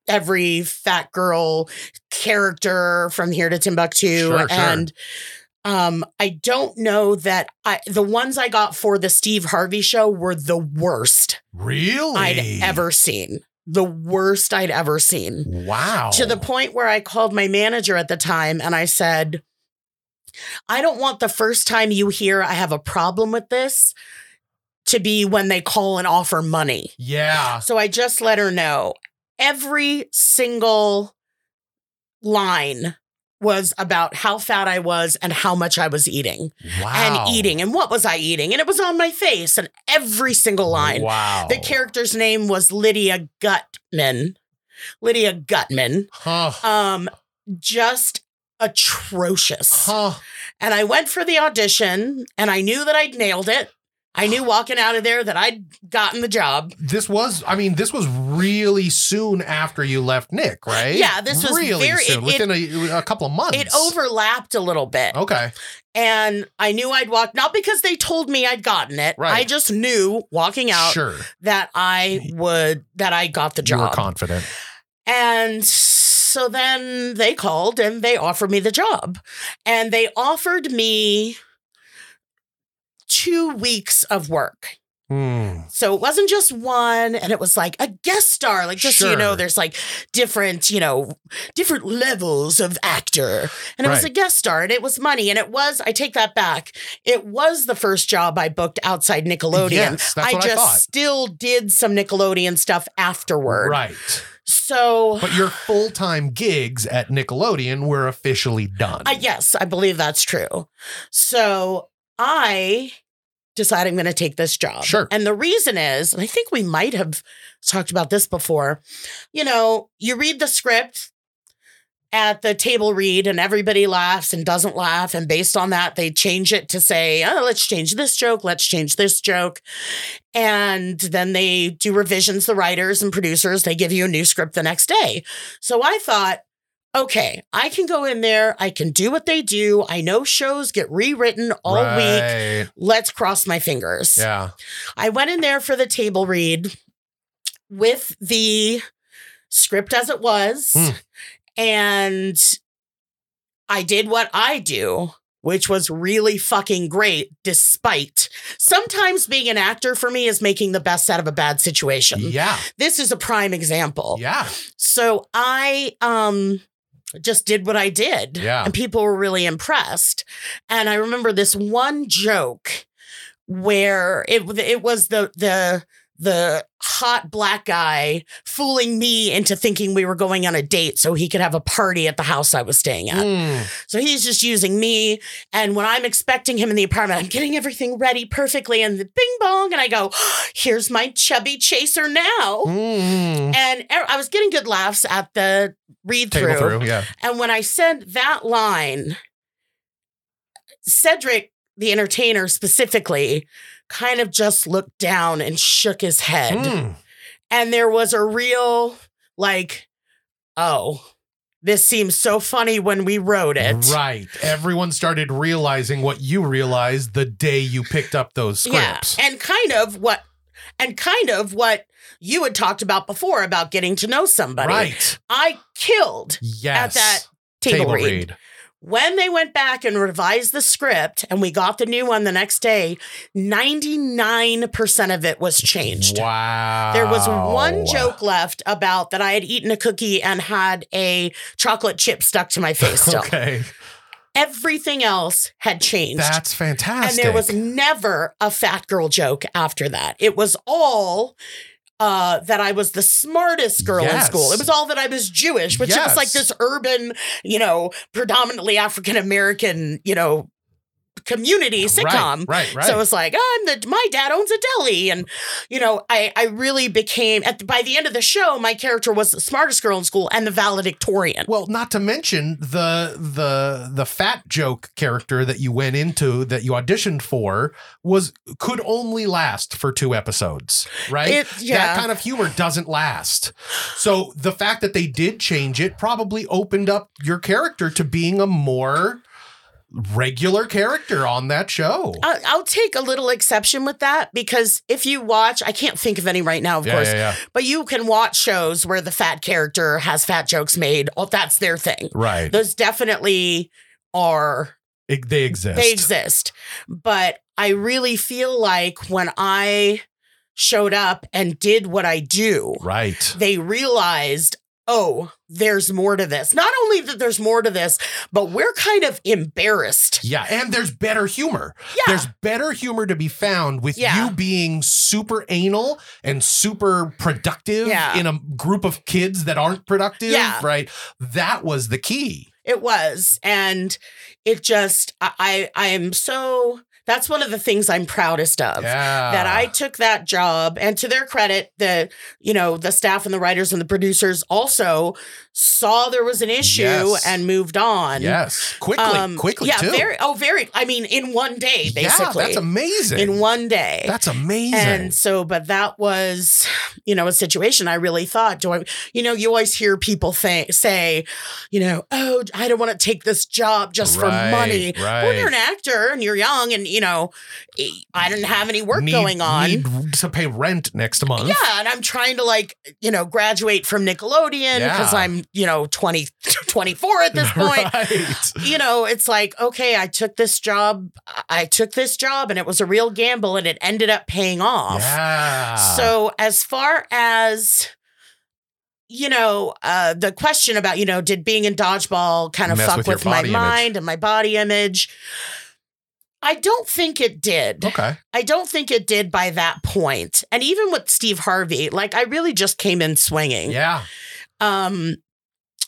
every fat girl character from here to Timbuktu Sure, sure. and um I don't know that I the ones I got for the Steve Harvey show were the worst really? I'd ever seen. The worst I'd ever seen Wow. to the point where I called my manager at the time and I said, I don't want the first time you hear I have a problem with this to be when they call and offer money. Yeah. So I just let her know every single line was about how fat I was and how much I was eating Wow. and eating and what was I eating and it was on my face and every single line. Wow. The character's name was Lydia Gutman. Lydia Gutman. Huh. Um, just atrocious. Huh. And I went for the audition and I knew that I'd nailed it. I knew walking out of there that I'd gotten the job. This was, I mean, this was really soon after you left Nick, right? Yeah, this was really very- soon, it- within a, a couple of months. It overlapped a little bit. Okay. And I knew I'd walk, not because they told me I'd gotten it. Right. I just knew walking out Sure. that I would, that I got the You were confident. And so then they called and they offered me the job. And they offered me two weeks of work. Hmm. So it wasn't just one, and it was like a guest star. Like, just so you know, there's like different, you know, different levels of actor. And it was a guest star, and it was money. And it was, I take that back, it was the first job I booked outside Nickelodeon. Yes, that's I I just thought. still did some Nickelodeon stuff afterward. Right. So But your full time gigs at Nickelodeon were officially done. I yes, I believe that's true. So I decided I'm going to take this job. Sure. And the reason is, and I think we might have talked about this before, you know, you read the script at the table read and everybody laughs and doesn't laugh. And based on that, they change it to say, oh, let's change this joke, let's change this joke. And then they do revisions, the writers and producers, they give you a new script the next day. So I thought, okay, I can go in there, I can do what they do. I know shows get rewritten all week. Let's cross my fingers. Yeah. I went in there for the table read with the script as it was. Hmm. And I did what I do, which was really fucking great, despite sometimes being an actor for me is making the best out of a bad situation. Yeah. This is a prime example. Yeah. So I um just did what I did. Yeah. And people were really impressed. And I remember this one joke where it it was the the the hot black guy fooling me into thinking we were going on a date so he could have a party at the house I was staying at. Mm. So he's just using me. And when I'm expecting him in the apartment, I'm getting everything ready perfectly. And the bing bong. And I go, here's my chubby chaser now. Mm. And I was getting good laughs at the read through. Yeah. And when I said that line, Cedric, the entertainer specifically, kind of just looked down and shook his head. Mm. And there was a real, like, oh, this seems so funny when we wrote it. Right. Everyone started realizing what you realized the day you picked up those scripts. Yeah. And kind of what, and kind of what you had talked about before about getting to know somebody. right. I killed Yes. at that table, read. read. When they went back and revised the script and we got the new one the next day, 99% of it was changed. Wow. There was one joke left about that I had eaten a cookie and had a chocolate chip stuck to my face still. Okay. Everything else had changed. That's fantastic. and there was never a fat girl joke after that. It was all uh, that I was the smartest girl Yes. in school. It was all that I was Jewish, which it was like this urban, you know, predominantly African American, you know, community sitcom. Right, right, right. So it's like, oh, I'm the my dad owns a deli. And, you know, I I really became at the, by the end of the show, my character was the smartest girl in school and the valedictorian. Well, not to mention the the the fat joke character that you went into that you auditioned for was could only last for two episodes, right? It- yeah. That kind of humor doesn't last. So the fact that they did change it probably opened up your character to being a more regular character on that show. I'll, I'll take a little exception with that because if you watch, I can't think of any right now, of Yeah, course, yeah, yeah. but you can watch shows where the fat character has fat jokes made. Oh, that's their thing. Right. Those definitely are, It- they exist. they exist. But I really feel like when I showed up and did what I do, Right. they realized, oh, there's more to this. Not only that there's more to this, but we're kind of embarrassed. Yeah, and there's better humor. Yeah. There's better humor to be found with Yeah. you being super anal and super productive Yeah. in a group of kids that aren't productive, Yeah. right? That was the key. It was. And it just I I I am so that's one of the things I'm proudest of. Yeah. That I took that job and to their credit, the you know, the staff and the writers and the producers also saw there was an issue Yes. and moved on. Yes. Quickly, Um, quickly yeah, too. very oh very I mean in one day basically. Yeah, that's amazing. in one day. That's amazing. And so, but that was, you know, a situation I really thought, do I, you know, you always hear people think, say, you know, oh, I don't want to take this job just for money. right. When you're an actor and you're young and, you know, I didn't have any work Need- going on. Need to pay rent next month. yeah, and I'm trying to like, you know, graduate from Nickelodeon because Yeah. I'm, you know, 20, 24 at this point right. you know, it's like, okay, I took this job, I took this job and it was a real gamble and it ended up paying off. Yeah. So, as far as you know, uh, the question about, you know, did being in dodgeball kind of Mess fuck with with, my image. mind and my body image? I don't think it did. okay. I don't think it did by that point. And even with Steve Harvey, like I really just came in swinging. Yeah. Um,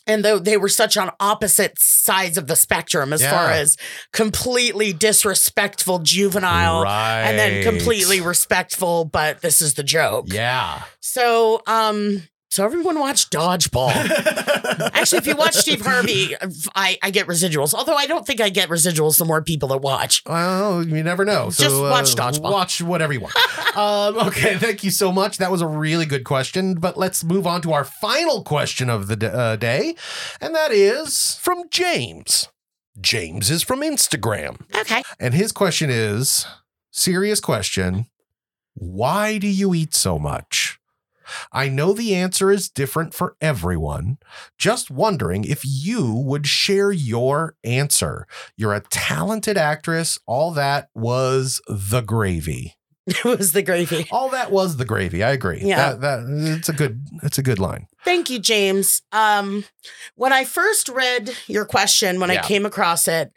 and though they were such on opposite sides of the spectrum as far as completely disrespectful juvenile right. and then completely respectful, but this is the joke. Yeah. So, um, so everyone watch Dodgeball. Actually, if you watch Steve Harvey, I, I get residuals. Although I don't think I get residuals the more people that watch. Well, you never know. So, Just watch uh, Dodgeball. Watch whatever you want. um, okay, thank you so much. That was a really good question. But let's move on to our final question of the d- uh, day, and that is from James. James is from Instagram, Okay. and his question is serious question: Why do you eat so much? I know the answer is different for everyone. Just wondering if you would share your answer. You're a talented actress. All that was the gravy. It was the gravy. All that was the gravy. I agree. Yeah. That, that it's a good it's a good line. Thank you, James. Um, when I first read your question, when Yeah. I came across it,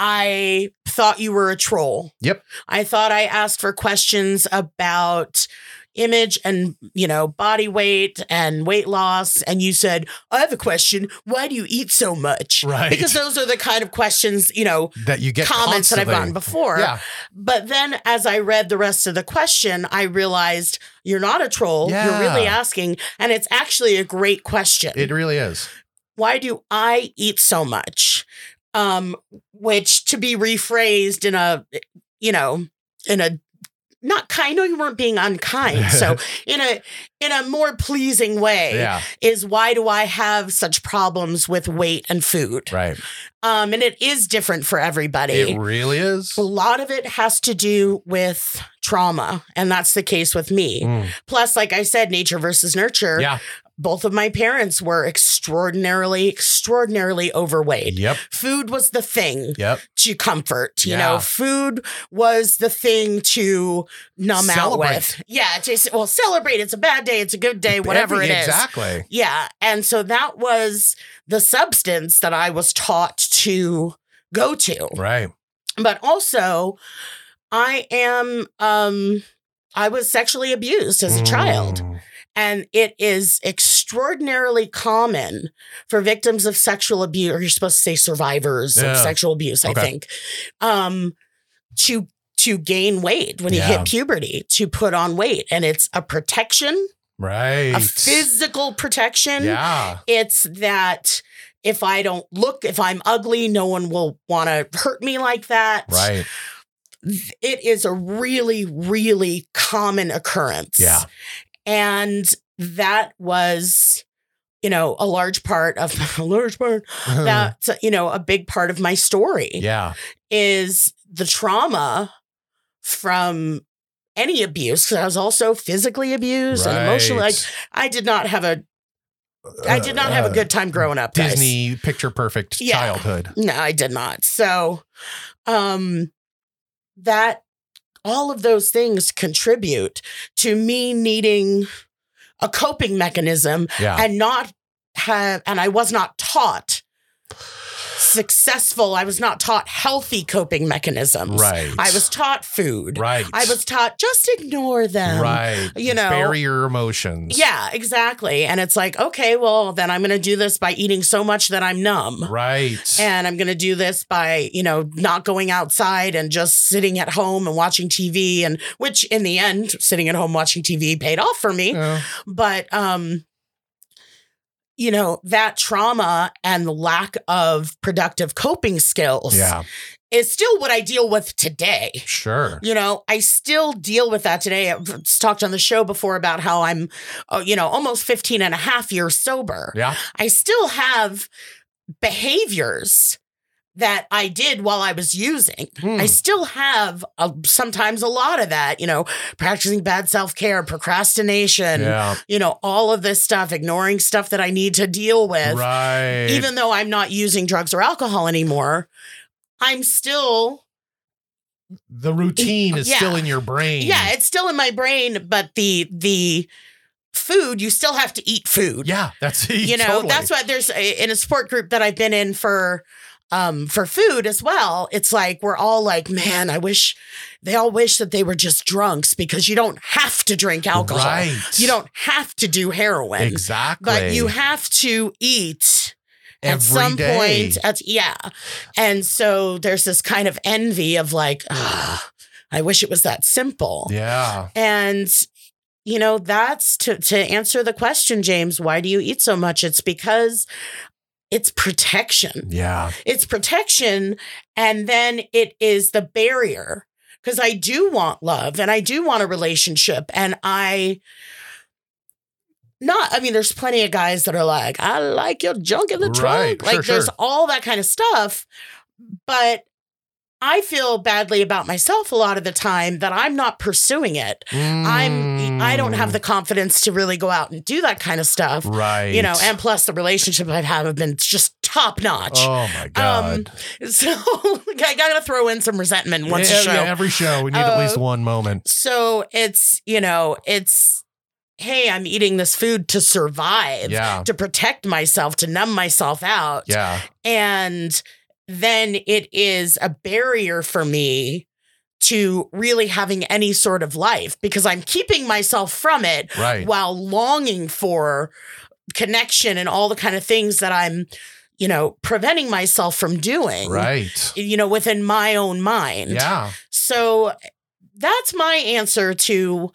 I thought you were a troll. Yep. I thought I asked for questions about image and you know body weight and weight loss and you said i have a question why do you eat so much Right. because those are the kind of questions you know That you get comments that i've gotten before Yeah. but then as I read the rest of the question, I realized you're not a troll. Yeah. You're really asking. And it's actually a great question. It really is. Why do I eat so much? Um, which to be rephrased in a, you know, in a not kind, I know you weren't being unkind. So in a in a more pleasing way Yeah. is why do I have such problems with weight and food? Right. Um, and it is different for everybody. It really is. A lot of it has to do with trauma, and that's the case with me. Mm. Plus, like I said, nature versus nurture. Yeah. Both of my parents were extraordinarily, extraordinarily overweight. Yep. Food was the thing Yep. to comfort. You Yeah. know, food was the thing to numb out with. Yeah. To, well, celebrate. It's a bad day. It's a good day. Whatever Every- it is. Exactly. Yeah. And so that was the substance that I was taught to go to Right. but also I am um I was sexually abused as a child. And it is extraordinarily common for victims of sexual abuse, or you're supposed to say survivors Yeah. of sexual abuse, I think, um, to to gain weight when you hit puberty, to put on weight. And it's a protection, Right. a physical protection. Yeah. It's that if I don't look, if I'm ugly, no one will want to hurt me like that. Right. It is a really, really common occurrence. Yeah. And that was, you know, a large part of a large part, that's, you know, a big part of my story yeah. is the trauma from any abuse. Cause I was also physically abused and emotionally. Like I did not have a I did not have a Uh, good time growing up. guys. Disney picture perfect Yeah. childhood. No, I did not. So, um, that all of those things contribute to me needing a coping mechanism Yeah. and not have, and I was not taught successful. I was not taught healthy coping mechanisms. right. I was taught food. right. I was taught just ignore them. right. you know- bury your emotions. Yeah, exactly. And it's like, okay, well, then I'm going to do this by eating so much that I'm numb. Right. And I'm going to do this by, you know, not going outside and just sitting at home and watching TV and which in the end sitting at home watching TV paid off for me. Yeah. But um you know, that trauma and the lack of productive coping skills yeah. is still what I deal with today. Sure. You know, I still deal with that today. I've talked on the show before about how I'm, uh, you know, almost 15 and a half years sober. Yeah. I still have behaviors that I did while I was using. Hmm. I still have a, sometimes a lot of that, you know, practicing bad self care, procrastination, yeah. you know, all of this stuff, ignoring stuff that I need to deal with. Right. Even though I'm not using drugs or alcohol anymore, I'm still the routine is Yeah. still in your brain. yeah, it's still in my brain, but the the food, you still have to eat food. Yeah. That's you know totally. that's why there's a, in a sport group that i've been in for um for food as well it's like we're all like man i wish they all wish that they were just drunks because you don't have to drink alcohol Right. you don't have to do heroin exactly. but you have to eat at some day. point at, yeah and so there's this kind of envy of like ah, i wish it was that simple Yeah. and you know, that's to to answer the question, James, why do you eat so much? It's because it's protection. Yeah. It's protection and then it is the barrier because I do want love and I do want a relationship and I not I mean there's plenty of guys that are like I like your junk in the Right. trunk. Like Sure, there's sure. all that kind of stuff. But I feel badly about myself a lot of the time that I'm not pursuing it. I'm I don't have the confidence to really go out and do that kind of stuff. Right. You know, and plus the relationship I've had have been just top notch. oh my god. So I gotta throw in some resentment once yeah, a show. yeah, every show we need at Uh, least one moment. So it's, you know, it's hey, I'm eating this food to survive, Yeah. to protect myself, to numb myself out. Yeah. And then it is a barrier for me to really having any sort of life because I'm keeping myself from it Right. while longing for connection and all the kind of things that I'm, you know, preventing myself from doing. Right. You know, within my own mind. Yeah. So that's my answer to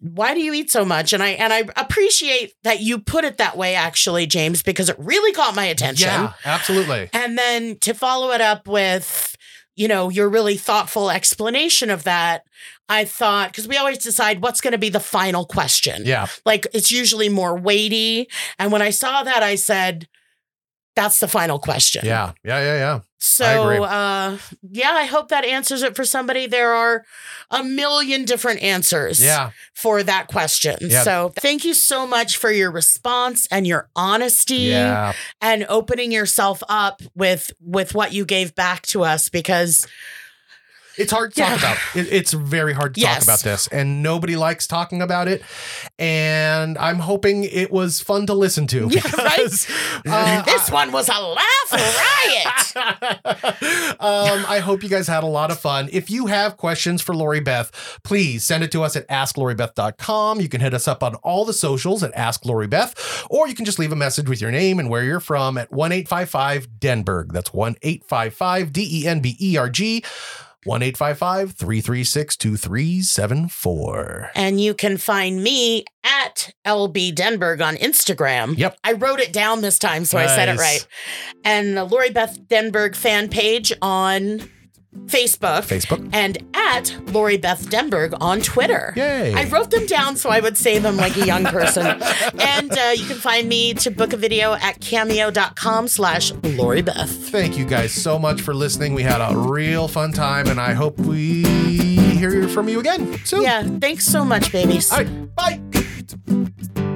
why do you eat so much? And I and I appreciate that you put it that way actually, James, because it really caught my attention. Yeah. Absolutely. And then to follow it up with, you know, your really thoughtful explanation of that, I thought, because we always decide what's going to be the final question. Yeah. Like it's usually more weighty. And when I saw that, I said, that's the final question. Yeah. Yeah. Yeah. Yeah. So, uh, yeah, I hope that answers it for somebody. There are a million different answers Yeah. for that question. Yeah. So, thank you so much for your response and your honesty Yeah. and opening yourself up with with what you gave back to us because It's hard to Yeah. talk about. It, it's very hard to Yes. talk about this, and nobody likes talking about it. And I'm hoping it was fun to listen to. Yeah, because, uh, this one was a laugh riot. um, I hope you guys had a lot of fun. If you have questions for Lori Beth, please send it to us at askloribeth.com. You can hit us up on all the socials at Ask Lori Beth, or you can just leave a message with your name and where you're from at one eight five five Denberg. That's 1 855 D E N B E R G. 1 855 336 2374. And you can find me at LB Denberg on Instagram. Yep. I wrote it down this time, so I said it right. And the Lori Beth Denberg fan page on Facebook. Facebook. And at Lori Beth Denberg on Twitter. Yay. I wrote them down so I would say them like a young person. and uh, you can find me to book a video at cameo.com slash Lori Beth. Thank you guys so much for listening. We had a real fun time, and I hope we hear from you again soon. Yeah, thanks so much, babies. All right. Bye.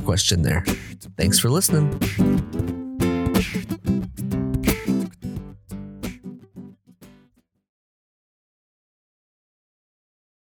question there. Thanks for listening.